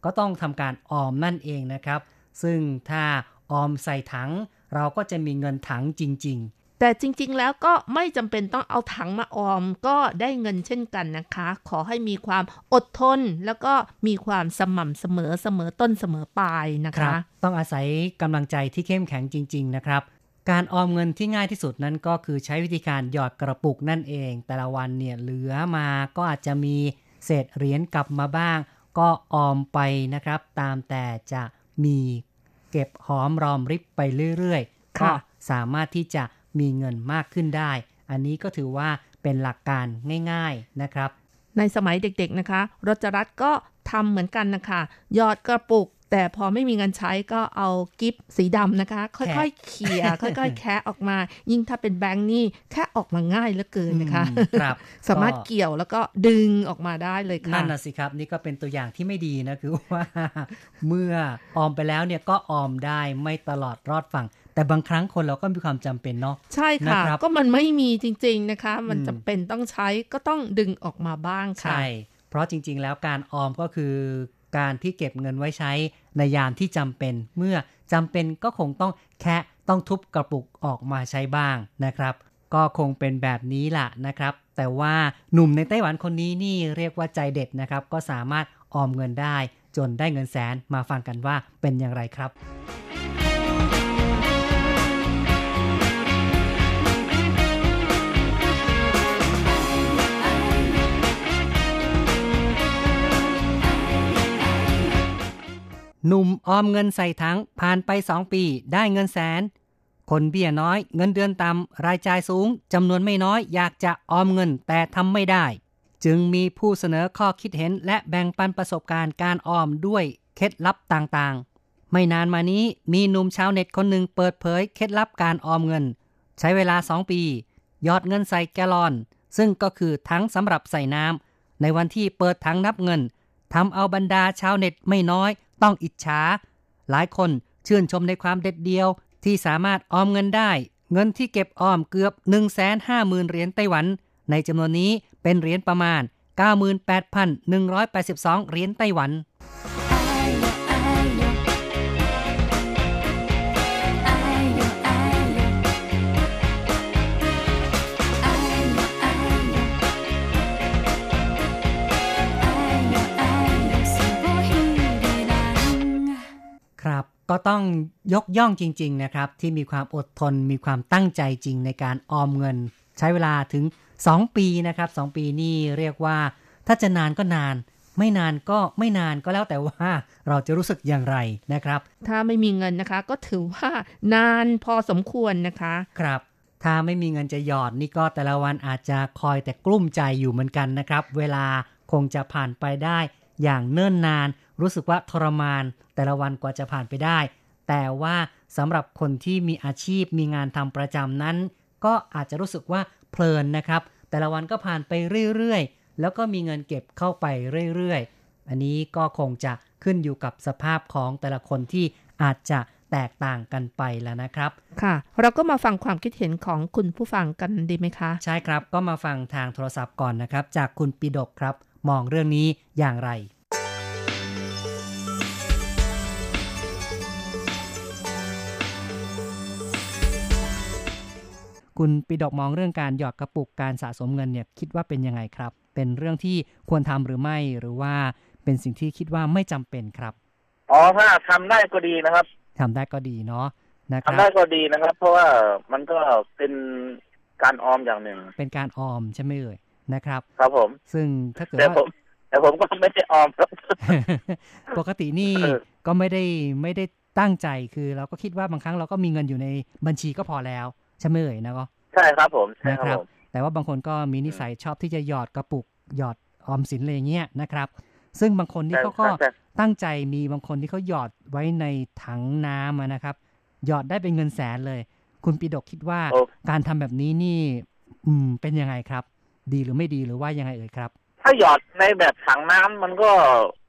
ก็ต้องทำการออมนั่นเองนะครับ ซึ่งถ้าออมใส่ถัง เราก็จะมีเงินถังจริง ๆแต่จริงๆ แล้วก็ไม่จำเป็นต้องเอาถังมาออมก็ได้เงินเช่นกันนะคะ ขอให้มีความอดทน แล้วก็มีความสม่ำเสมอเสมอต้นเสมอปลายนะครัคะบต้องอาศัยกำลังใจที่เข้มแข็งจริง ๆ นะครับ การออมเงินที่ง่ายที่สุดนั้นก็คือใช้วิธีการหยอดกระปุกนั่นเอง แต่ละวันเนี่ยเหลือมาก็อาจจะมีเศษเหรียญกลับมาบ้าง ก็ออมไปนะครับ ตามแต่จะมีเก็บหอมรอมริบไปเรื่อยๆก็ค่ะสามารถที่จะมีเงินมากขึ้นได้ อันนี้ก็ถือว่าเป็นหลักการง่าย ๆนะครับ ในสมัยเด็กๆนะคะรจรัตน์ก็ทำเหมือนกันนะคะหยอดกระปุก แต่พอไม่มีเงินใช้ก็เอากิฟสีดำนะคะ ค่อยๆเขี่ยค่อยๆ แคะออกมา ยิ่งถ้าเป็นแบงค์นี่แค่ออกมาง่ายเหลือเกินนะคะอืมครับสามารถก็เกี่ยวแล้วก็ดึงออกมาได้เลยค่ะนั่นน่ะสิครับ นี่ก็เป็นตัวอย่างที่ไม่ดีนะคือว่าเมื่อออมไปแล้วเนี่ยก็ออมได้ไม่ตลอดรอดฝั่งแต่บางครั้งคนเราก็มีความจำเป็นเนาะใช่ค่ะนะครับก็มันไม่มีจริง ๆนะคะ มันอืมจำเป็นต้องใช้ก็ต้องดึงออกมาบ้างค่ะใช่เพราะจริง ๆ แล้วการออมก็คือ การที่เก็บเงินไว้ใช้ในยามที่จำเป็น เมื่อจำเป็นก็คงต้องแคะต้องทุบกระปุกออกมาใช้บ้างนะครับ ก็คงเป็นแบบนี้ล่ะนะครับ แต่ว่าหนุ่มในไต้หวันคนนี้นี่เรียกว่าใจเด็ดนะครับ ก็สามารถออมเงินได้ จนได้เงินแสนมาฟังกันว่าเป็นอย่างไรครับ หนุ่มออมเงินใส่ถังผ่านไป2ปีได้เงินแสน คนเบี้ยน้อย เงินเดือนต่ำรายจ่ายสูงจำนวนไม่น้อยอยากจะออมเงินแต่ทำไม่ได้ จึงมีผู้เสนอข้อคิดเห็นและแบ่งปันประสบการณ์การออมด้วยเคล็ดลับต่างๆ ไม่นานมานี้มีหนุ่มชาวเน็ตคนหนึ่งเปิดเผยเคล็ดลับการออมเงิน ใช้เวลา 2 ปี ยอดเงินใส่แกลลอน ซึ่งก็คือทั้งสำหรับใส่น้ำในวันที่เปิดถังนับเงินทำเอาบรรดาชาวเน็ตไม่น้อย ต้องอิจฉา หลายคนชื่นชมในความเด็ดเดียว ที่สามารถออมเงินได้ เงินที่เก็บออมเกือบ 150,000 เหรียญไต้หวัน ในจำนวนนี้เป็นเหรียญประมาณ 98,182 เหรียญไต้หวัน ครับกก็ต้องยกย่องจริง ๆ นะครับ ที่มีความอดทนมีความตั้งใจจริงในการออมเงิน ใช้เวลาถึง 2 ปีนะครับ 2 ปีนี่เรียกว่า ถ้าจะนานก็นาน ไม่นานก็ไม่นานก็แล้วแต่ว่าเราจะรู้สึกอย่างไรนะครับ ถ้าไม่มีเงินนะคะ ก็ถือว่านานพอสมควรนะคะ ครับ ถ้าไม่มีเงินจะหยอดนี่ก็แต่ละวันอาจจะคอยแต่กลุ้มใจอยู่เหมือนกันนะครับ เวลาคงจะผ่านไปได้อย่างเนิ่นนาน รู้สึกว่าทรมานแต่ละวันกว่าจะผ่านไปได้ แต่ว่าสำหรับคนที่มีอาชีพมีงานทำประจำนั้น ก็อาจจะรู้สึกว่าเพลินนะครับ แต่ละวันก็ผ่านไปเรื่อยๆ แล้วก็มีเงินเก็บเข้าไปเรื่อยๆ อันนี้ก็คงจะขึ้นอยู่กับสภาพของแต่ละคนที่อาจจะแตกต่างกันไปแล้วนะครับ ค่ะ เราก็มาฟังความคิดเห็นของคุณผู้ฟังกันดีไหมคะ ใช่ครับก็มาฟังทางโทรศัพท์ก่อนนะครับ จากคุณปิดกครับ มองเรื่องนี้อย่างไร คุณปิดกมองเรื่องการหยอดกระปุกการสะสมเงินเนี่ยคิดว่าเป็นยังไงครับ เป็นเรื่องที่ควรทำหรือไม่หรือว่าเป็นสิ่งที่คิดว่าไม่จำเป็นครับอ๋อถ้าทำได้ก็ดีนะครับทำได้ก็ดีเนาะนะคทำรับได้ก็ดีนะครับ เพราะว่ามันก็เป็นการออมอย่างหนึ่ง เป็นการออมใช่ไหมเอ่ยนะครับ ครับผม ซึ่งถ้าเกิดแต่ว่าผมแต่ผมก็ไม่ได้ออมครับปกตินี่เออก็ไม่ได้ไม่ได้ตั้งใจคือเราก็คิดว่าบางครั้งเราก็มีเงินอยู่ในบัญชีก็พอแล้ว ใช่ไหมเอ่ยนะก็ใช่ครับผมใช่นะครับผมแต่ว่าบางคนก็มีนิสัยชอบที่จะหยอดกระปุกหยอดออมสินอะไรอย่างเงี้ยนะครับ ซึ่งบางคนที่ใช่เขาก็ใช่ตั้งใจมีบางคนที่เขาหยอดไว้ในถังน้ำอะนะครับ หยอดได้เป็นเงินแสนเลย คุณปีดกคิดว่าโอ้การทำแบบนี้นี่ อืม เป็นยังไงครับ ดีหรือไม่ดีหรือว่ายังไงเอ่ยครับ ถ้าหยอดในแบบถังน้ำมันก็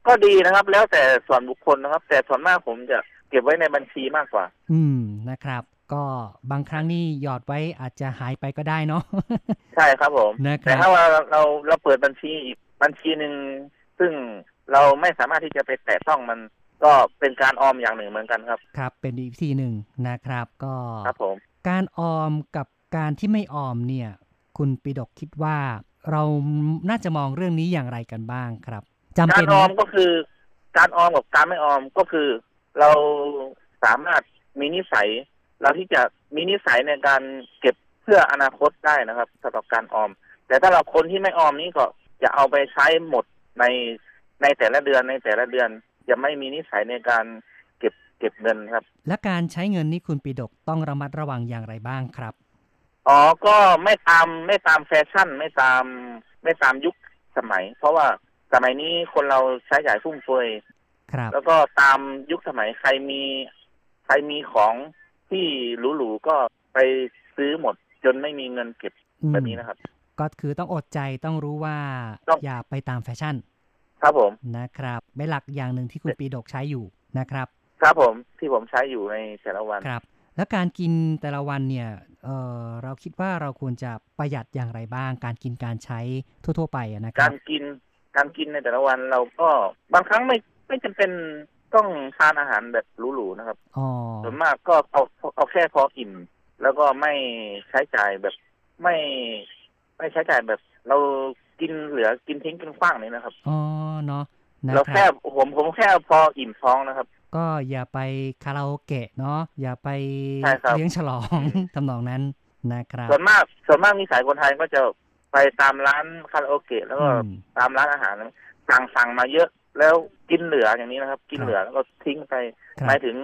ก็ดีนะครับ แล้วแต่ส่วนบุคคลนะครับ แต่ส่วนมากผมจะเก็บไว้ในบัญชีมากกว่า อืมนะครับ ก็บางครั้งนี่หยอดไว้อาจจะหายไปก็ได้เนาะใช่ครับผมนะครับแต่ถ้าว่าเราเราเปิดบัญชีอีกบัญชีหนึ่งซึ่งเราไม่สามารถที่จะไปแตะต้องมันก็เป็นการออมอย่างหนึ่งเหมือนกันครับ ครับ เป็นอีกวิธีหนึ่งนะครับ ก็ครับผมการออมกับการที่ไม่ออมเนี่ย คุณปิดกคิดว่า เราน่าจะมองเรื่องนี้อย่างไรกันบ้างครับจำกาเป็รนออมไหมก็คือ การออมกับการไม่ออมก็คือ เราสามารถมีนิสัย เราที่จะมีนิสัยในการเก็บเพื่ออนาคตได้นะครับสำหรับการออม แต่ถ้าเราคนที่ไม่ออมนี้ก็จะเอาไปใช้หมดในในแต่ละเดือนในแต่ละเดือนจะไม่มีนิสัยในการเก็บเก็บเงินครับ และการใช้เงินนี่คุณปิดกต้องระมัดระวังอย่างไรบ้างครับอ๋อก็ไม่ตามไม่ตามแฟชั่น ไม่ตามไม่ตามยุคสมัย เพราะว่าสมัยนี้คนเราใช้จ่ายฟุ่มเฟือยครับ แล้วก็ตามยุคสมัยใครมีใครมีของ ที่หรูๆก็ไปซื้อหมด จนไม่มีเงินเก็บอืมแบบนี้นะครับ ก็คือต้องอดใจต้องรู้ว่าต้องอย่าไปตามแฟชั่น ครับผมนะครับเป็นหลักอย่างหนึ่งที่คุณปีดกใช้อยู่นะครับ ครับผมที่ผมใช้อยู่ในแต่ละวันครับ แล้วการกินแต่ละวันเนี่ยเออเราคิดว่าเราควรจะประหยัดอย่างไรบ้าง การกินการใช้ทั่ว ๆ ไปอะนะคการับรกินการกินในแต่ละวันเราก็บางครั้งไม่ไม่จำเป็น ต้องทานอาหารแบบหรูๆนะครับอ๋อส่วนมากก็เอาเอาแค่พออิ่มแล้วก็ไม่ใช้จ่ายแบบไม่ไม่ใช้จ่ายแบบ เรากินเหลือกินทิ้งกินขว้างนี่นะครับอ๋อเนาะนะเราคแค่รับผมผมแค่พออิ่มท้องนะครับ ก็อย่าไปคาราโอเกะเนาะอย่าไปใช่ครับเลี้ยงฉลองทำนองนั้นนะครับ ส่วนมากส่วนมากนิสัยคนไทยก็จะไปตามร้านคาราโอเกะแล้วก็อืมตามร้านอาหารสั่งสั่งมาเยอะ แล้วกินเหลืออย่างนี้นะครับ กินครับเหลือแล้วก็ทิ้งไปครับหมายถึง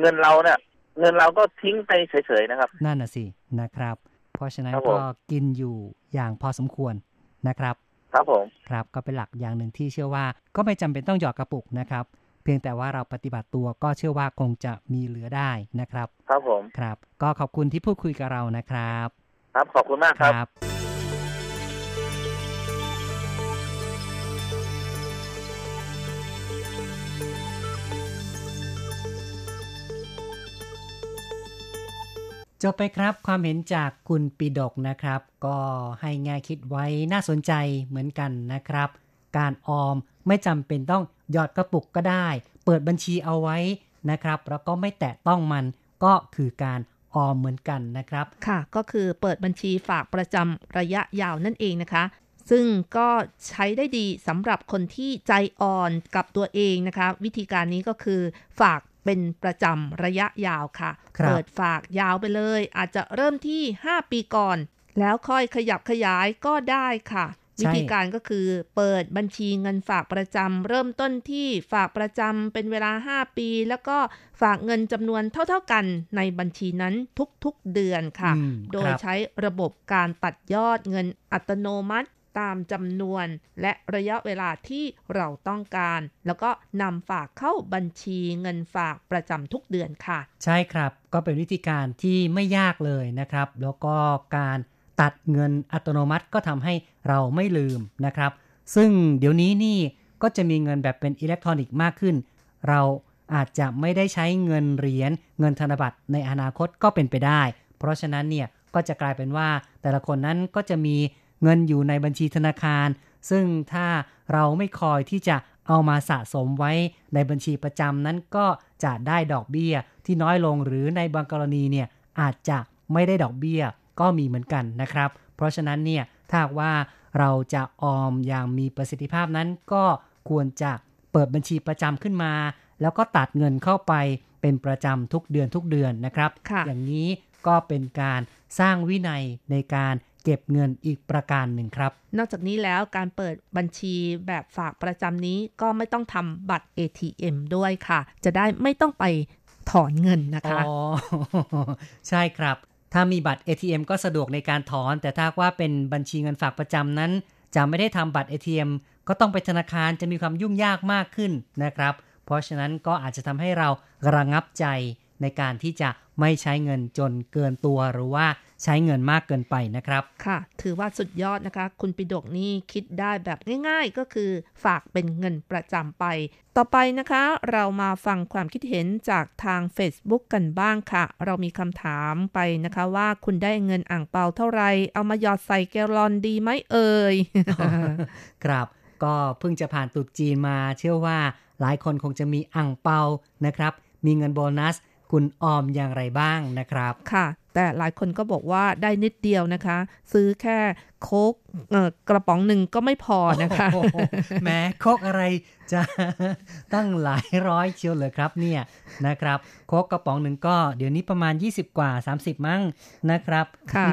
เงินเราเนี่ยเงินเราก็ทิ้งไปเฉยๆนะครับ นั่นน่ะสินะครับ เพราะฉะนั้นครับผมก็กินอยู่อย่างพอสมควรนะครับ ครับผมครับก็เป็นหลักอย่างหนึ่งที่เชื่อว่าก็ไม่จำเป็นต้องหยอดกระปุกนะครับ เพียงแต่ว่าเราปฏิบัติตัวก็เชื่อว่าคงจะมีเหลือได้นะครับ ครับผมครับ ก็ขอบคุณที่พูดคุยกับเรานะครับ ครับขอบคุณมากครับ จบไปครับความเห็นจากคุณปีดกนะครับ ก็ให้แง่คิดไว้น่าสนใจเหมือนกันนะครับ การออมไม่จำเป็นต้องหยอดกระปุกก็ได้ เปิดบัญชีเอาไว้นะครับ แล้วก็ไม่แตะต้องมันก็คือการออมเหมือนกันนะครับ ค่ะ ก็คือเปิดบัญชีฝากประจำระยะยาวนั่นเองนะคะ ซึ่งก็ใช้ได้ดีสำหรับคนที่ใจอ่อนกับตัวเองนะคะ วิธีการนี้ก็คือฝาก เป็นประจำระยะยาวค่ะครับเปิดฝากยาวไปเลย อาจจะเริ่มที่ 5 ปีก่อน แล้วค่อยขยับขยายก็ได้ค่ะใช่วิธีการก็คือเปิดบัญชีเงินฝากประจำเริ่มต้นที่ฝากประจำเป็นเวลา 5 ปี แล้วก็ฝากเงินจำนวนเท่า ๆกันในบัญชีนั้นทุกๆเดือนค่ะอืมโดคยรับใช้ระบบการตัดยอดเงินอัตโนมัติ ตามจำนวน และระยะเวลาที่เราต้องการ แล้วก็นำฝากเข้าบัญชีเงินฝากประจำทุกเดือนค่ะ ใช่ครับ ก็เป็นวิธีการที่ไม่ยากเลยนะครับ แล้วก็การตัดเงินอัตโนมัติก็ทำให้เราไม่ลืมนะครับ ซึ่งเดี๋ยวนี้นี่ก็จะมีเงินแบบเป็นอิเล็กทรอนิกส์มากขึ้น เราอาจจะไม่ได้ใช้เงินเหรียญเงินธนบัตรในอนาคตก็เป็นไปได้ เพราะฉะนั้นเนี่ยก็จะกลายเป็นว่าแต่ละคนนั้นก็จะมี เงินอยู่ในบัญชีธนาคาร ซึ่งถ้าเราไม่คอยที่จะเอามาสะสมไว้ในบัญชีประจำนั้นก็จะได้ดอกเบี้ยที่น้อยลงหรือในบางกรณีเนี่ยอาจจะไม่ได้ดอกเบี้ยก็มีเหมือนกันนะครับ เพราะฉะนั้นเนี่ยถ้าหากว่าเราจะออมอย่างมีประสิทธิภาพนั้นก็ควรจะเปิดบัญชีประจำขึ้นมา แล้วก็ตัดเงินเข้าไปเป็นประจำทุกเดือนทุกเดือนนะครับค่ะอย่างนี้ก็เป็นการสร้างวินัยในการ เก็บเงินอีกประการหนึ่งครับ นอกจากนี้แล้วการเปิดบัญชีแบบฝากประจำนี้ก็ไม่ต้องทำบัตร ATM ด้วยค่ะ จะได้ไม่ต้องไปถอนเงินนะคะ อ๋อ ใช่ครับ ถ้ามีบัตร ATM ก็สะดวกในการถอน แต่ถ้าหากว่าเป็นบัญชีเงินฝากประจำนั้น จะไม่ได้ทำบัตร ATM ก็ต้องไปธนาคารจะมีความยุ่งยากมากขึ้นนะครับ เพราะฉะนั้นก็อาจจะทำให้เราระงับใจในการที่จะไม่ใช้เงินจนเกินตัวหรือว่า ใช้เงินมากเกินไปนะครับ ค่ะ ถือว่าสุดยอดนะคะ คุณปิดกนี่คิดได้แบบง่ายๆ ก็คือฝากเป็นเงินประจำไป ต่อไปนะคะ เรามาฟังความคิดเห็นจากทาง Facebook กันบ้างค่ะ เรามีคำถามไปนะคะว่าคุณได้เงินอ่างเปาเท่าไหรเอามาหยอดใส่แกลลอนดีไหมเอ่ย ครับก็เพิ่งจะผ่านตรุษจีนมา เชื่อว่าหลายคนคงจะมีอ่างเปานะครับ มีเงินโบนัส คุณออมอย่างไรบ้างนะครับ ค่ะ แต่หลายคนก็บอกว่าได้นิดเดียวนะคะ ซื้อแค่โค้กเอ่อกระป๋องหนึ่งก็ไม่พอนะคะโอ้โหแม้โคกอะไรจะตั้งหลายร้อยเชียวเลยครับเนี่ยนะครับโคกกระป๋องหนึ่งก็เดี๋ยวนี้ประมาณ 20 กว่า 30 มั้งนะครับค่ะ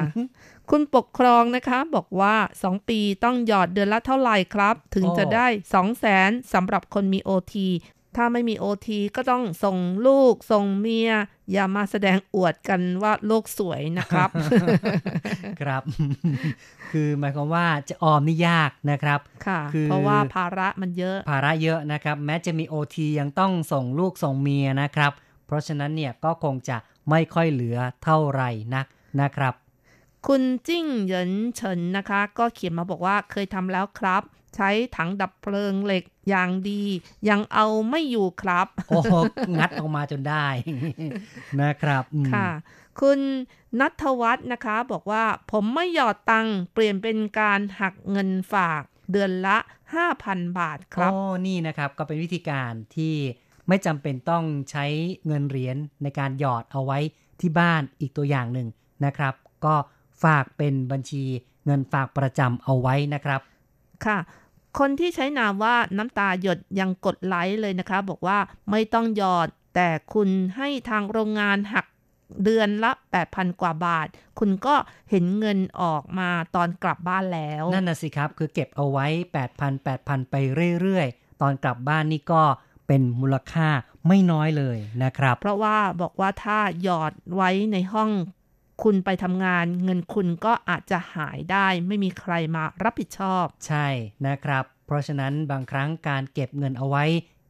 คุณปกครองนะคะบอกว่า 2 ปีต้องหยอดเดือนละเท่าไหร่ครับ ถึงโอ้จะได้ 2 0 0แสนสำหรับคนมี OT ถ้าไม่มี OT ก็ต้องส่งลูกส่งเมีย อย่ามาแสดงอวดกันว่าโลกสวยนะครับ ครับ คือหมายความว่าจะออมนี่ยากนะครับ ค่ะคือเพราะว่าภาระมันเยอะ ภาระเยอะนะครับ แม้จะมี OT ยังต้องส่งลูกส่งเมียนะครับ เพราะฉะนั้นเนี่ยก็คงจะไม่ค่อยเหลือเท่าไหร่นักนะครับ คุณจิ้งเหยินเฉินนะคะ ก็เขียนมาบอกว่าเคยทำแล้วครับ ใช้ถังดับเพลิงเหล็กอย่างดี ยังเอาไม่อยู่ครับ โอ้โหงัดออกมาจนได้ นะครับอืมค่ะ คุณนัทวัฒน์นะคะ บอกว่าผมไม่หยอดตังค์เปลี่ยนเป็นการหักเงินฝากเดือนละ 5,000 บาทครับอ๋อนี่นะครับก็เป็นวิธีการที่ไม่จำเป็นต้องใช้เงินเหรียญในการหยอดเอาไว้ที่บ้านอีกตัวอย่างหนึ่งนะครับ ก็ฝากเป็นบัญชีเงินฝากประจำเอาไว้นะครับ ค่ะ คนที่ใช้นามว่าน้ำตาหยดยังกดไลค์เลยนะคะ บอกว่าไม่ต้องหยอด แต่คุณให้ทางโรงงานหักเดือนละ 8,000 กว่าบาท คุณก็เห็นเงินออกมาตอนกลับบ้านแล้ว นั่นนะสิครับ คือเก็บเอาไว้ 8,000 8,000 ไปเรื่อยๆ ตอนกลับบ้านนี่ก็เป็นมูลค่าไม่น้อยเลยนะครับ เพราะว่าบอกว่าถ้าหยอดไว้ในห้อง คุณไปทำงานเงินคุณก็อาจจะหายได้ ไม่มีใครมารับผิดชอบ ใช่นะครับ เพราะฉะนั้นบางครั้งการเก็บเงินเอาไว้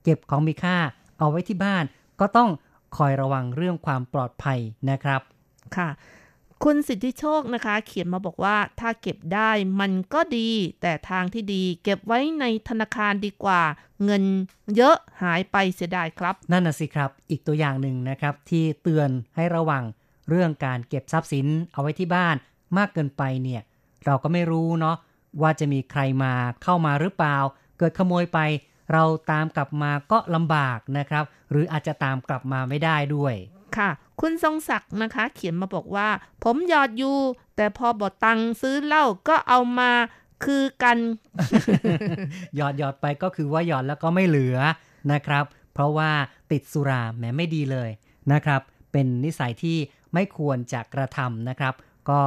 เก็บของมีค่า เอาไว้ที่บ้าน ก็ต้องคอยระวังเรื่องความปลอดภัยนะครับ ค่ะ คุณสิทธิโชคนะคะ เขียนมาบอกว่าถ้าเก็บได้มันก็ดี แต่ทางที่ดี เก็บไว้ในธนาคารดีกว่า เงินเยอะหายไปเสียดายครับ นั่นน่ะสิครับ อีกตัวอย่างหนึ่งนะครับที่เตือนให้ระวัง เรื่องการเก็บทรัพย์สินเอาไว้ที่บ้านมากเกินไปเนี่ย เราก็ไม่รู้เนาะว่าจะมีใครมาเข้ามาหรือเปล่า เกิดขโมยไป เราตามกลับมาก็ลำบากนะครับ หรืออาจจะตามกลับมาไม่ได้ด้วยค่ะ คุณทรงศักดิ์นะคะ เขียนมาบอกว่า ผมหยอดอยู่ แต่พอบอตังค์ซื้อเหล้าก็เอามาคือกันหยอดหยอดไปก็คือว่าหยอดแล้วก็ไม่เหลือนะครับ เพราะว่าติดสุราแหมไม่ดีเลยนะครับ เป็นนิสัยที่ ไม่ควรจะกระทำนะครับ ก็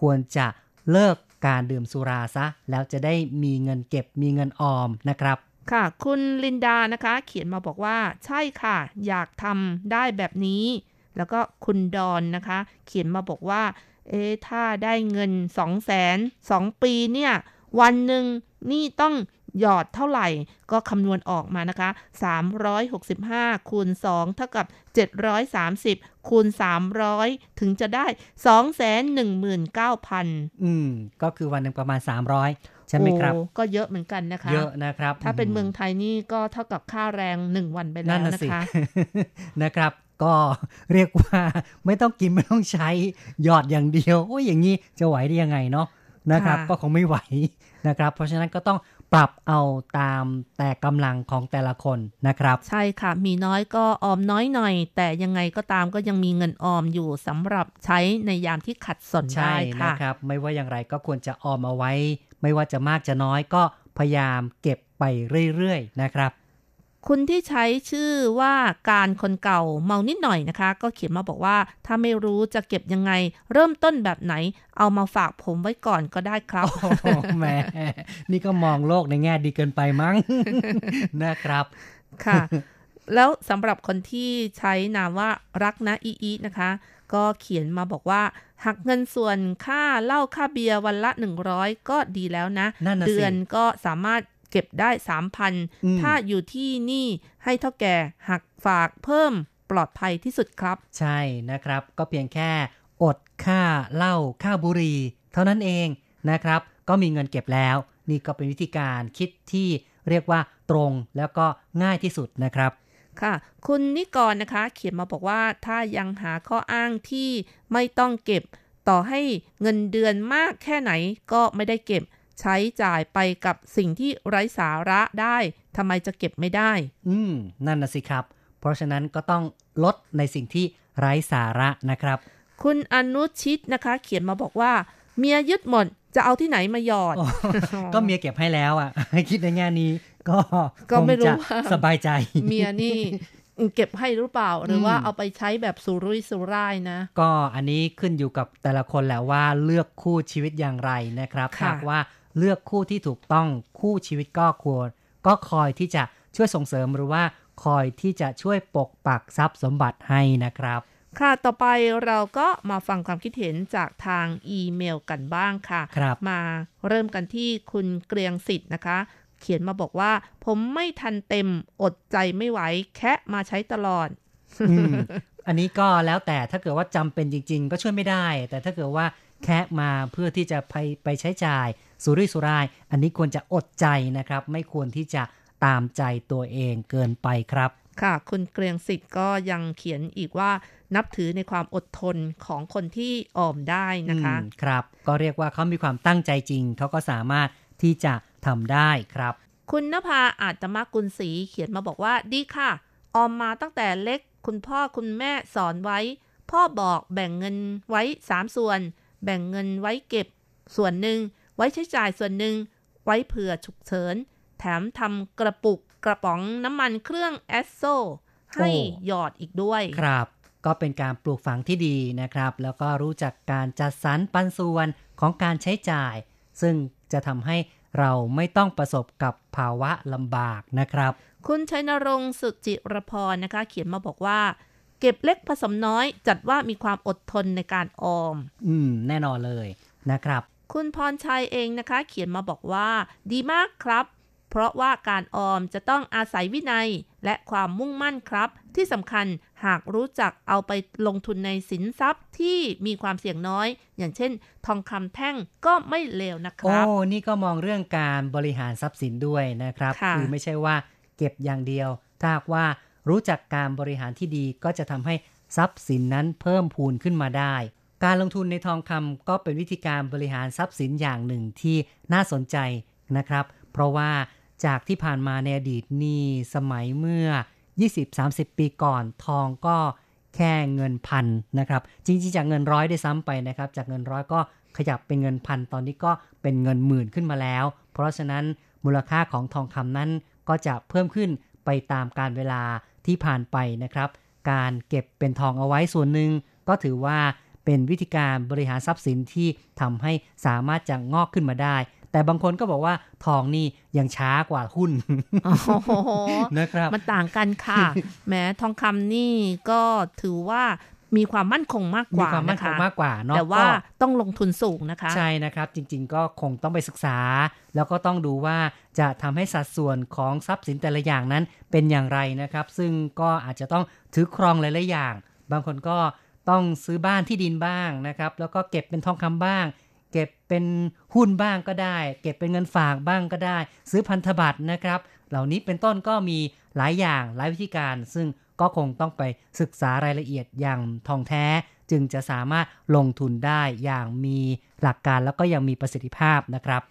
ควรจะเลิกการดื่มสุราซะ แล้วจะได้มีเงินเก็บมีเงินออมนะครับ ค่ะ คุณลินดานะคะ เขียนมาบอกว่า ใช่ค่ะ อยากทำได้แบบนี้ แล้วก็คุณดอนนะคะ เขียนมาบอกว่า เอ๊ถ้าได้เงิน2 0 0แสนสองปีเนี่ย วันหนึ่งนี่ต้อง หยอดเท่าไหร่ก็คำนวณออกมานะคะ 365 คูณ 2 เท่ากับ 730 คูณ 300 ถึงจะได้ 219,000 อืม ก็คือวันหนึ่งประมาณ 300 ใช่ไหมครับโอ้ก็เยอะเหมือนกันนะคะ เยอะนะครับ ถ้าเป็นเมืองไทยนี่ก็เท่ากับค่าแรง 1 วันไปแล้นั่วนน่ะนะสิคะ นะครับก็เรียกว่าไม่ต้องกินไม่ต้องใช้หยอดอย่างเดียว โอ้ยอย่างนี้จะไหวได้ยังไงเนาะนะครับค่ะก็คงไม่ไหวนะครับ เพราะฉะนั้นก็ต้อง ปรับเอาตามแต่กำลังของแต่ละคนนะครับ ใช่ค่ะ มีน้อยก็ออมน้อยหน่อย แต่ยังไงก็ตามก็ยังมีเงินออมอยู่สำหรับใช้ในยามที่ขัดสนใช่ได้ค่ะนะครับ ไม่ว่าอย่างไรก็ควรจะออมเอาไว้ ไม่ว่าจะมากจะน้อยก็พยายามเก็บไปเรื่อยๆนะครับ คุณที่ใช้ชื่อว่าการคนเก่าเมานิดหน่อยนะคะ ก็เขียนมาบอกว่าถ้าไม่รู้จะเก็บยังไง เริ่มต้นแบบไหน เอามาฝากผมไว้ก่อนก็ได้ครับโอ้โหแหมนี่ก็มองโลกในแง่ดีเกินไปมั้งนะครับค่ะ แล้วสำหรับคนที่ใช้นามว่ารักนะอีอีนะคะ ก็เขียนมาบอกว่าหักเงินส่วนค่าเหล้าค่าเบียร์วันละ 100 ก็ดีแล้วนะนั่นน่ะสิเดือนก็สามารถ เก็บได้อืม3,000ถ้าอยู่ที่นี่ให้เท่าแก่หักฝากเพิ่มปลอดภัยที่สุดครับ ใช่นะครับ ก็เพียงแค่อดค่าเหล้าค่าบุหรี่เท่านั้นเองนะครับ ก็มีเงินเก็บแล้ว นี่ก็เป็นวิธีการคิดที่เรียกว่าตรงแล้วก็ง่ายที่สุดนะครับค่ะ คุณนิกรนะคะ เขียนมาบอกว่าถ้ายังหาข้ออ้างที่ไม่ต้องเก็บ ต่อให้เงินเดือนมากแค่ไหนก็ไม่ได้เก็บ ใช้จ่ายไปกับสิ่งที่ไร้สาระได้ทำไมจะเก็บไม่ได้ อืม นั่นนะสิครับ เพราะฉะนั้นก็ต้องลดในสิ่งที่ไร้สาระนะครับ คุณอนุชิตนะคะ เขียนมาบอกว่า เมียยึดหมดจะเอาที่ไหนมาหยอด ก็เมียเก็บให้แล้วอะ คิดในแง่นี้ ก็ก็ไม่รู้คงจะว่าสบายใจ เมียนี่เก็บให้หรือเปล่า หรือว่าอืมเอาไปใช้แบบสุรุ่ยสุร่ายนะ ก็อันนี้ขึ้นอยู่กับแต่ละคนแหละว่าเลือกคู่ชีวิตอย่างไรนะครับค่ะหากว่า เลือกคู่ที่ถูกต้องคู่ชีวิตก็ควร ก็คอยที่จะช่วยส่งเสริมหรือว่าคอยที่จะช่วยปกปักทรัพย์สมบัติให้นะครับ ค่ะต่อไปเราก็มาฟังความคิดเห็นจากทางอีเมลกันบ้างค่ะครับมาเริ่มกันที่คุณเกรียงสิทธิ์นะคะ เขียนมาบอกว่า ผมไม่ทันเต็มอดใจไม่ไหวแคะมาใช้ตลอดอืมอันนี้ก็แล้วแต่ถ้าเกิดว่าจำเป็นจริง ๆ ก็ช่วยไม่ได้ แต่ถ้าเกิดว่าแค่มาเพื่อที่จะไปไปใช้จ่าย สุรุ่ยสุร่าย อันนี้ควรจะอดใจนะครับ ไม่ควรที่จะตามใจตัวเองเกินไปครับ ค่ะ คุณเกรียงสิทธิ์ก็ยังเขียนอีกว่านับถือในความอดทนของคนที่ออมได้นะคะอืมครับ ก็เรียกว่าเขามีความตั้งใจจริง เขาก็สามารถที่จะทำได้ครับ คุณนภาอาจตมกุลศรีเขียนมาบอกว่าดีค่ะ ออมมาตั้งแต่เล็ก คุณพ่อคุณแม่สอนไว้ พ่อบอกแบ่งเงินไว้3ส่วน แบ่งเงินไว้เก็บ ส่วนหนึ่ง ไว้ใช้จ่ายส่วนหนึ่ง ไว้เผื่อฉุกเฉิน แถมทำกระปุกกระป๋องน้ำมันเครื่องแอสโซให้โอ้หยอดอีกด้วย ครับ ก็เป็นการปลูกฝังที่ดีนะครับ แล้วก็รู้จักการจัดสรรปันส่วนของการใช้จ่าย ซึ่งจะทำให้เราไม่ต้องประสบกับภาวะลำบากนะครับ คุณชัยนรงค์สุจิรพรนะคะ เขียนมาบอกว่า เก็บเล็กผสมน้อย จัดว่ามีความอดทนในการออม อืม แน่นอนเลยนะครับ คุณพรชัยเองนะคะ เขียนมาบอกว่า ดีมากครับ เพราะว่าการออมจะต้องอาศัยวินัยและความมุ่งมั่นครับ ที่สำคัญหากรู้จักเอาไปลงทุนในสินทรัพย์ที่มีความเสี่ยงน้อย อย่างเช่น ทองคำแท่งก็ไม่เลวนะคโอ้รับนี่ก็มองเรื่องการบริหารทรัพย์สินด้วยนะครับค่ะอไม่ใช่ว่าเก็บอย่างเดียว ถ้าหากว่ารู้จักการบริหารที่ดีก็จะทำให้ทรัพย์สินนั้นเพิ่มพูนขึ้นมาได้ การลงทุนในทองคำก็เป็นวิธีการบริหารทรัพย์สินอย่างหนึ่งที่น่าสนใจนะครับ เพราะว่าจากที่ผ่านมาในอดีตนี่สมัยเมื่อ 20-30 ปีก่อนทองก็แค่เงินพันนะครับ จริงๆจากเงินร้อยได้ซ้ำไปนะครับ จากเงินร้อยก็ขยับเป็นเงินพันตอนนี้ก็เป็นเงินหมื่นขึ้นมาแล้ว เพราะฉะนั้นมูลค่าของทองคำนั้นก็จะเพิ่มขึ้นไปตามการเวลาที่ผ่านไปนะครับ การเก็บเป็นทองเอาไว้ส่วนหนึ่งก็ถือว่า เป็นวิธีการบริหารทรัพย์สินที่ทำให้สามารถจะงอกขึ้นมาได้ แต่บางคนก็บอกว่าทองนี่ยังช้ากว่าหุ้นโอ้โหนะครับมันต่างกันค่ะแม้ทองคำนี่ก็ถือว่ามีความมั่นคงมากกมีว่าความมั่นนะคงคะมากกว่าเนาะแต่ว่าก็ต้องลงทุนสูงนะคะ ใช่นะครับ จริง ๆ ก็คงต้องไปศึกษา แล้วก็ต้องดูว่าจะทำให้สัดส่วนของทรัพย์สินแต่ละอย่างนั้นเป็นอย่างไรนะครับ ซึ่งก็อาจจะต้องถือครองหลายๆอย่าง บางคนก็ ต้องซื้อบ้านที่ดินบ้างนะครับ แล้วก็เก็บเป็นทองคำบ้าง เก็บเป็นหุ้นบ้างก็ได้ เก็บเป็นเงินฝากบ้างก็ได้ ซื้อพันธบัตรนะครับ เหล่านี้เป็นต้นก็มีหลายอย่างหลายวิธีการ ซึ่งก็คงต้องไปศึกษารายละเอียดอย่างทองแท้จึงจะสามารถลงทุนได้อย่างมีหลักการแล้วก็ยังมีประสิทธิภาพนะครับ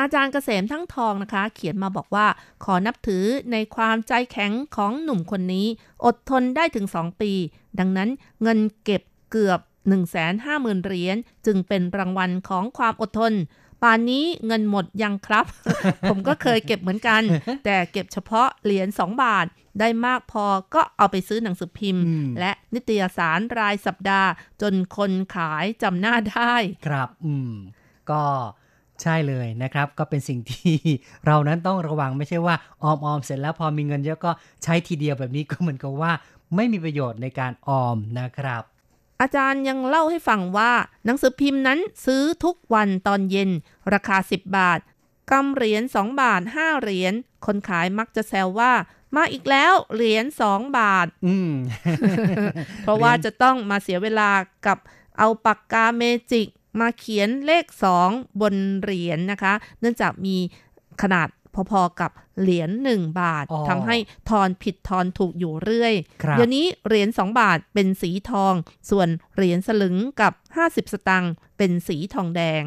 อาจารย์เกษมทั้งทองนะคะ เขียนมาบอกว่า ขอนับถือในความใจแข็งของหนุ่มคนนี้ อดทนได้ถึง 2 ปี ดังนั้นเงินเก็บเกือบ 150,000 เหรียญจึงเป็นรางวัลของความอดทนป่านนี้เงินหมดยังครับ ผมก็เคยเก็บเหมือนกัน แต่เก็บเฉพาะเหรียญ2บาท ได้มากพอก็เอาไปซื้อหนังสือพิมพ์อืมและนิตยสารรายสัปดาห์ จนคนขายจำหน้าได้ ครับ อืม ก็ ใช่เลยนะครับ ก็เป็นสิ่งที่เรานั้นต้องระวังไม่ใช่ว่าออมออมเสร็จแล้วพอมีเงินเยอะก็ใช้ทีเดียวแบบนี้ก็เหมือนกับว่าไม่มีประโยชน์ในการออมนะครับ อาจารย์ยังเล่าให้ฟังว่า หนังสือพิมพ์นั้นซื้อทุกวันตอนเย็น ราคา 10 บาทกำเหรียญ2บาท 5 เหรียญคนขายมักจะแซวว่ามาอีกแล้วเหรียญ2บาท อืม เพราะว่าจะต้องมาเสียเวลากับเอาปากกาเมจิก มาเขียนเลข 2 บนเหรียญนะคะ เนื่องจากมีขนาดพอๆกับเหรียญ1บาทอ๋อทำให้ทอนผิดทอนถูกอยู่เรื่อยครับเดี๋ยวนี้เหรียญ2บาทเป็นสีทอง ส่วนเหรียญสลึงกับ 50 สตังค์เป็นสีทองแดง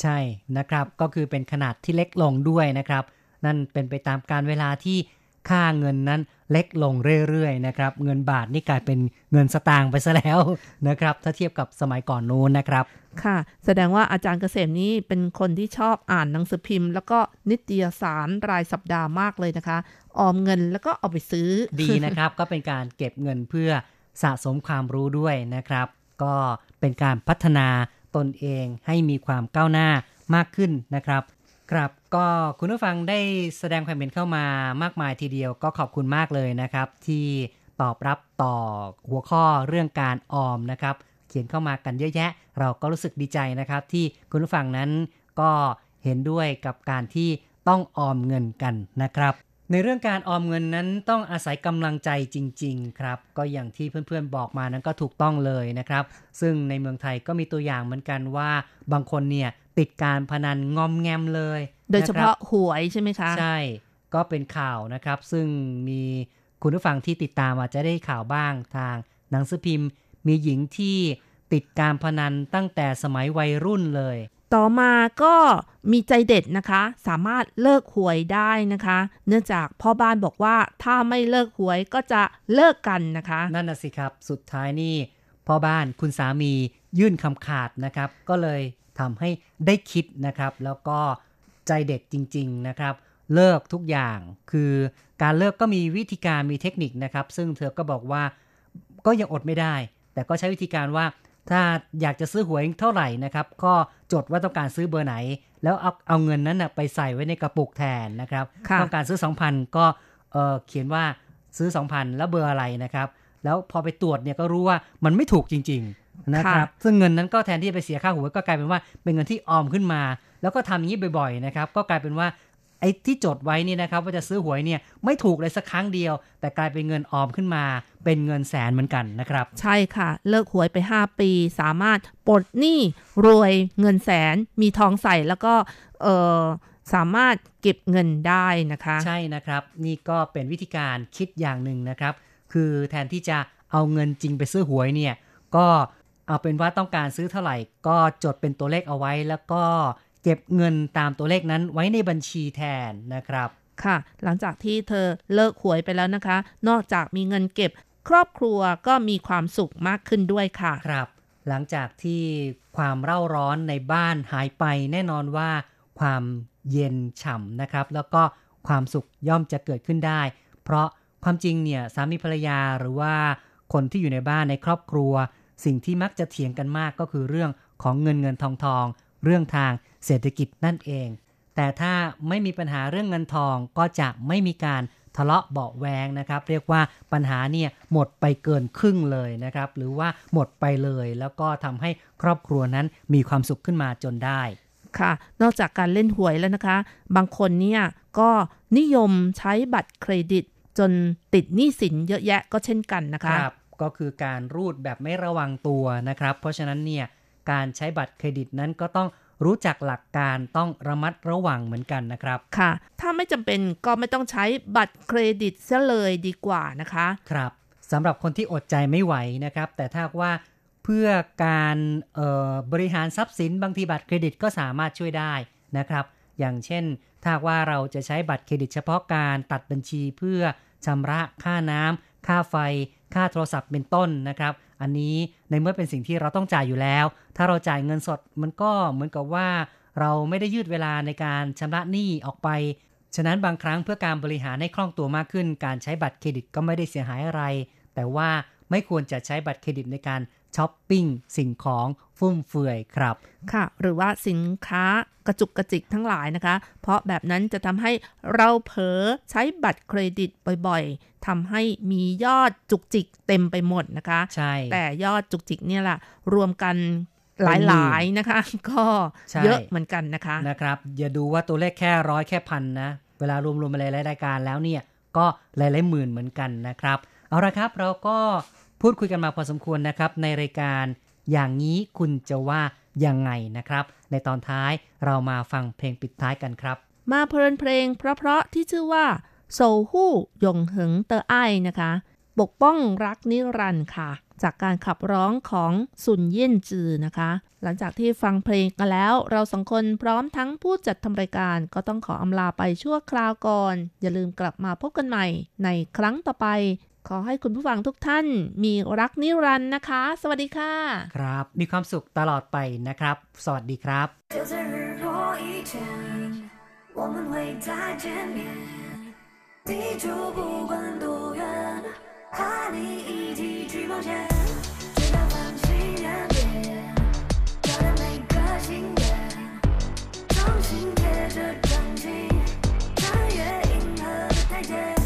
ใช่นะครับ ก็คือเป็นขนาดที่เล็กลงด้วยนะครับ นั่นเป็นไปตามการเวลาที่ค่าเงินนั้น เล็กลงเรื่อยๆนะครับเงินบาทนี่กลายเป็นเงินสตางค์ไปซะแล้วนะครับถ้าเทียบกับสมัยก่อนนู้นนะครับค่ะ แสดงว่าอาจารย์เกษมนี้เป็นคนที่ชอบอ่านหนังสือพิมพ์ แล้วก็นิตยสารรายสัปดาห์มากเลยนะคะ ออมเงินแล้วก็เอาไปซื้อดีนะครับ ก็เป็นการเก็บเงินเพื่อสะสมความรู้ด้วยนะครับ ก็เป็นการพัฒนาตนเองให้มีความก้าวหน้ามากขึ้นนะครับ ครับก็คุณผู้ฟังได้แสดงความเห็นเข้ามามากมายทีเดียวก็ขอบคุณมากเลยนะครับ ที่ตอบรับต่อหัวข้อเรื่องการออมนะครับ เขียนเข้ามากันเยอะแยะ เราก็รู้สึกดีใจนะครับ ที่คุณผู้ฟังนั้นก็เห็นด้วยกับการที่ต้องออมเงินกันนะครับ ในเรื่องการออมเงินนั้นต้องอาศัยกำลังใจจริง ๆ ครับ ก็อย่างที่เพื่อนๆบอกมานั้นก็ถูกต้องเลยนะครับ ซึ่งในเมืองไทยก็มีตัวอย่างเหมือนกันว่า บางคนเนี่ยติดการพนันงอมแงมเลย โดยเฉนครัพาะบหวยใช่ไหมคะ ใช่ ก็เป็นข่าวนะครับ ซึ่งมีคุณผู้ฟังที่ติดตามอาจจะได้ข่าวบ้างทางหนังสือพิมพ์ มีหญิงที่ติดการพนันตั้งแต่สมัยวัยรุ่นเลย ต่อมาก็มีใจเด็ดนะคะ สามารถเลิกหวยได้นะคะ เนื่องจากพ่อบ้านบอกว่าถ้าไม่เลิกหวยก็จะเลิกกันนะคะ นั่นน่ะสิครับสุดท้ายนี่พ่อบ้านคุณสามียื่นคำขาดนะครับ ก็เลยทำให้ได้คิดนะครับ แล้วก็ใจเด็ดจริง ๆนะครับ เลิกทุกอย่าง คือการเลิกก็มีวิธีการมีเทคนิคนะครับ ซึ่งเธอก็บอกว่าก็ยังอดไม่ได้ แต่ก็ใช้วิธีการว่า ถ้าอยากจะซื้อหวยเท่าไหร่นะครับ ก็จดว่าต้องการซื้อเบอร์ไหน แล้วเอาเอาเงินนั้นนะไปใส่ไว้ในกระปุกแทนนะครับค่ะต้องการซื้อ 2,000 ก็เอ่อเขียนว่าซื้อ 2,000 แล้วเบอร์อะไรนะครับ แล้วพอไปตรวจเนี่ยก็รู้ว่ามันไม่ถูกจริง ๆ นะครับ ซึ่งเงินนั้นก็แทนที่จะไปเสียค่าหวยก็กลายเป็นว่าเป็นเงินที่ออมขึ้นมา แล้วก็ทำอย่างนี้บ่อยๆนะครับ ก็กลายเป็นว่า ไอ้ที่จดไว้นี่นะครับว่าจะซื้อหวยเนี่ยไม่ถูกเลยสักครั้งเดียว แต่กลายเป็นเงินออมขึ้นมา เป็นเงินแสนเหมือนกันนะครับ ใช่ค่ะ เลิกหวยไป 5 ปี สามารถปลดหนี้รวยเงินแสนมีทองใส่แล้วก็เออสามารถเก็บเงินได้นะคะ ใช่นะครับ นี่ก็เป็นวิธีการคิดอย่างหนึ่งนะครับ คือแทนที่จะเอาเงินจริงไปซื้อหวยเนี่ยก็เอาเป็นว่าต้องการซื้อเท่าไหร่ ก็จดเป็นตัวเลขเอาไว้แล้วก็ เก็บเงินตามตัวเลขนั้นไว้ในบัญชีแทนนะครับ ค่ะ หลังจากที่เธอเลิกหวยไปแล้วนะคะ นอกจากมีเงินเก็บ ครอบครัวก็มีความสุขมากขึ้นด้วยค่ะครับ หลังจากที่ความเร่าร้อนในบ้านหายไปแน่นอนว่า ความเย็นฉ่ำนะครับ แล้วก็ความสุขย่อมจะเกิดขึ้นได้ เพราะความจริงเนี่ยสามีภรรยาหรือว่าคนที่อยู่ในบ้านในครอบครัว สิ่งที่มักจะเถียงกันมากก็คือเรื่องของเงินเงินทองทอง เรื่องทางเศรษฐกิจนั่นเอง แต่ถ้าไม่มีปัญหาเรื่องเงินทองก็จะไม่มีการทะเลาะเบาะแวงนะครับ เรียกว่าปัญหาเนี่ยหมดไปเกินครึ่งเลยนะครับ หรือว่าหมดไปเลย แล้วก็ทำให้ครอบครัวนั้นมีความสุขขึ้นมาจนได้ค่ะ นอกจากการเล่นหวยแล้วนะคะ บางคนเนี่ยก็นิยมใช้บัตรเครดิต จนติดหนี้สินเยอะแยะก็เช่นกันนะคะ ครับ ก็คือการรูดแบบไม่ระวังตัวนะครับ เพราะฉะนั้นเนี่ย การใช้บัตรเครดิตนั้นก็ต้องรู้จักหลักการต้องระมัดระวังเหมือนกันนะครับ ค่ะ ถ้าไม่จำเป็นก็ไม่ต้องใช้บัตรเครดิตซะเลยดีกว่านะคะ ครับสำหรับคนที่อดใจไม่ไหวนะครับ แต่ถ้าว่าเพื่อการเอ่อบริหารทรัพย์สินบางทีบัตรเครดิตก็สามารถช่วยได้นะครับ อย่างเช่น ถ้าหากว่าเราจะใช้บัตรเครดิตเฉพาะการตัดบัญชีเพื่อชำระค่าน้ำค่าไฟ ค่าโทรศัพท์เป็นต้นนะครับ อันนี้ในเมื่อเป็นสิ่งที่เราต้องจ่ายอยู่แล้ว ถ้าเราจ่ายเงินสดมันก็เหมือนกับว่า เราไม่ได้ยืดเวลาในการชำระหนี้ออกไป ฉะนั้นบางครั้งเพื่อการบริหารให้คล่องตัวมากขึ้น การใช้บัตรเครดิตก็ไม่ได้เสียหายอะไร แต่ว่าไม่ควรจะใช้บัตรเครดิตในการ ช้อปปิ้งสิ่งของฟุ่มเฟือยครับ ค่ะ หรือว่าสินค้ากระจุกกระจิกทั้งหลายนะคะ เพราะแบบนั้นจะทำให้เราเผลอใช้บัตรเครดิตบ่อยๆทำให้มียอดจุกจิกเต็มไปหมดนะคะ ใช่ แต่ยอดจุกจิกเนี่ยแหละรวมกันเป็นหมื่นหลายๆนะคะ ก็ใช่เยอะเหมือนกันนะคะนะครับ อย่าดูว่าตัวเลขแค่ร้อยแค่พันนะ เวลารวมๆมาหลายๆรายการแล้วเนี่ยก็หลายๆหมื่นเหมือนกันนะครับ เอาละครับเราก็ พูดคุยกันมาพอสมควรนะครับ ในรายการอย่างนี้คุณจะว่ายังไงนะครับ ในตอนท้ายเรามาฟังเพลงปิดท้ายกันครับ มาเพลินเพลงเพราะๆที่ชื่อว่าโซฮู้ยงเหิงเตอไอนะคะ ปกป้องรักนิรันดร์ค่ะ จากการขับร้องของซุนเยี่ยนจือนะคะ หลังจากที่ฟังเพลงกันแล้ว เราสองคนพร้อมทั้งผู้จัดทำรายการก็ต้องขออำลาไปชั่วคราวก่อน อย่าลืมกลับมาพบกันใหม่ในครั้งต่อไป ขอให้คุณผู้ฟังทุกท่านมีรักนิรันด์นะคะ สวัสดีค่ะ ครับ มีความสุขตลอดไปนะครับ สวัสดีครับ，心，贴着掌心，穿越银河的台阶。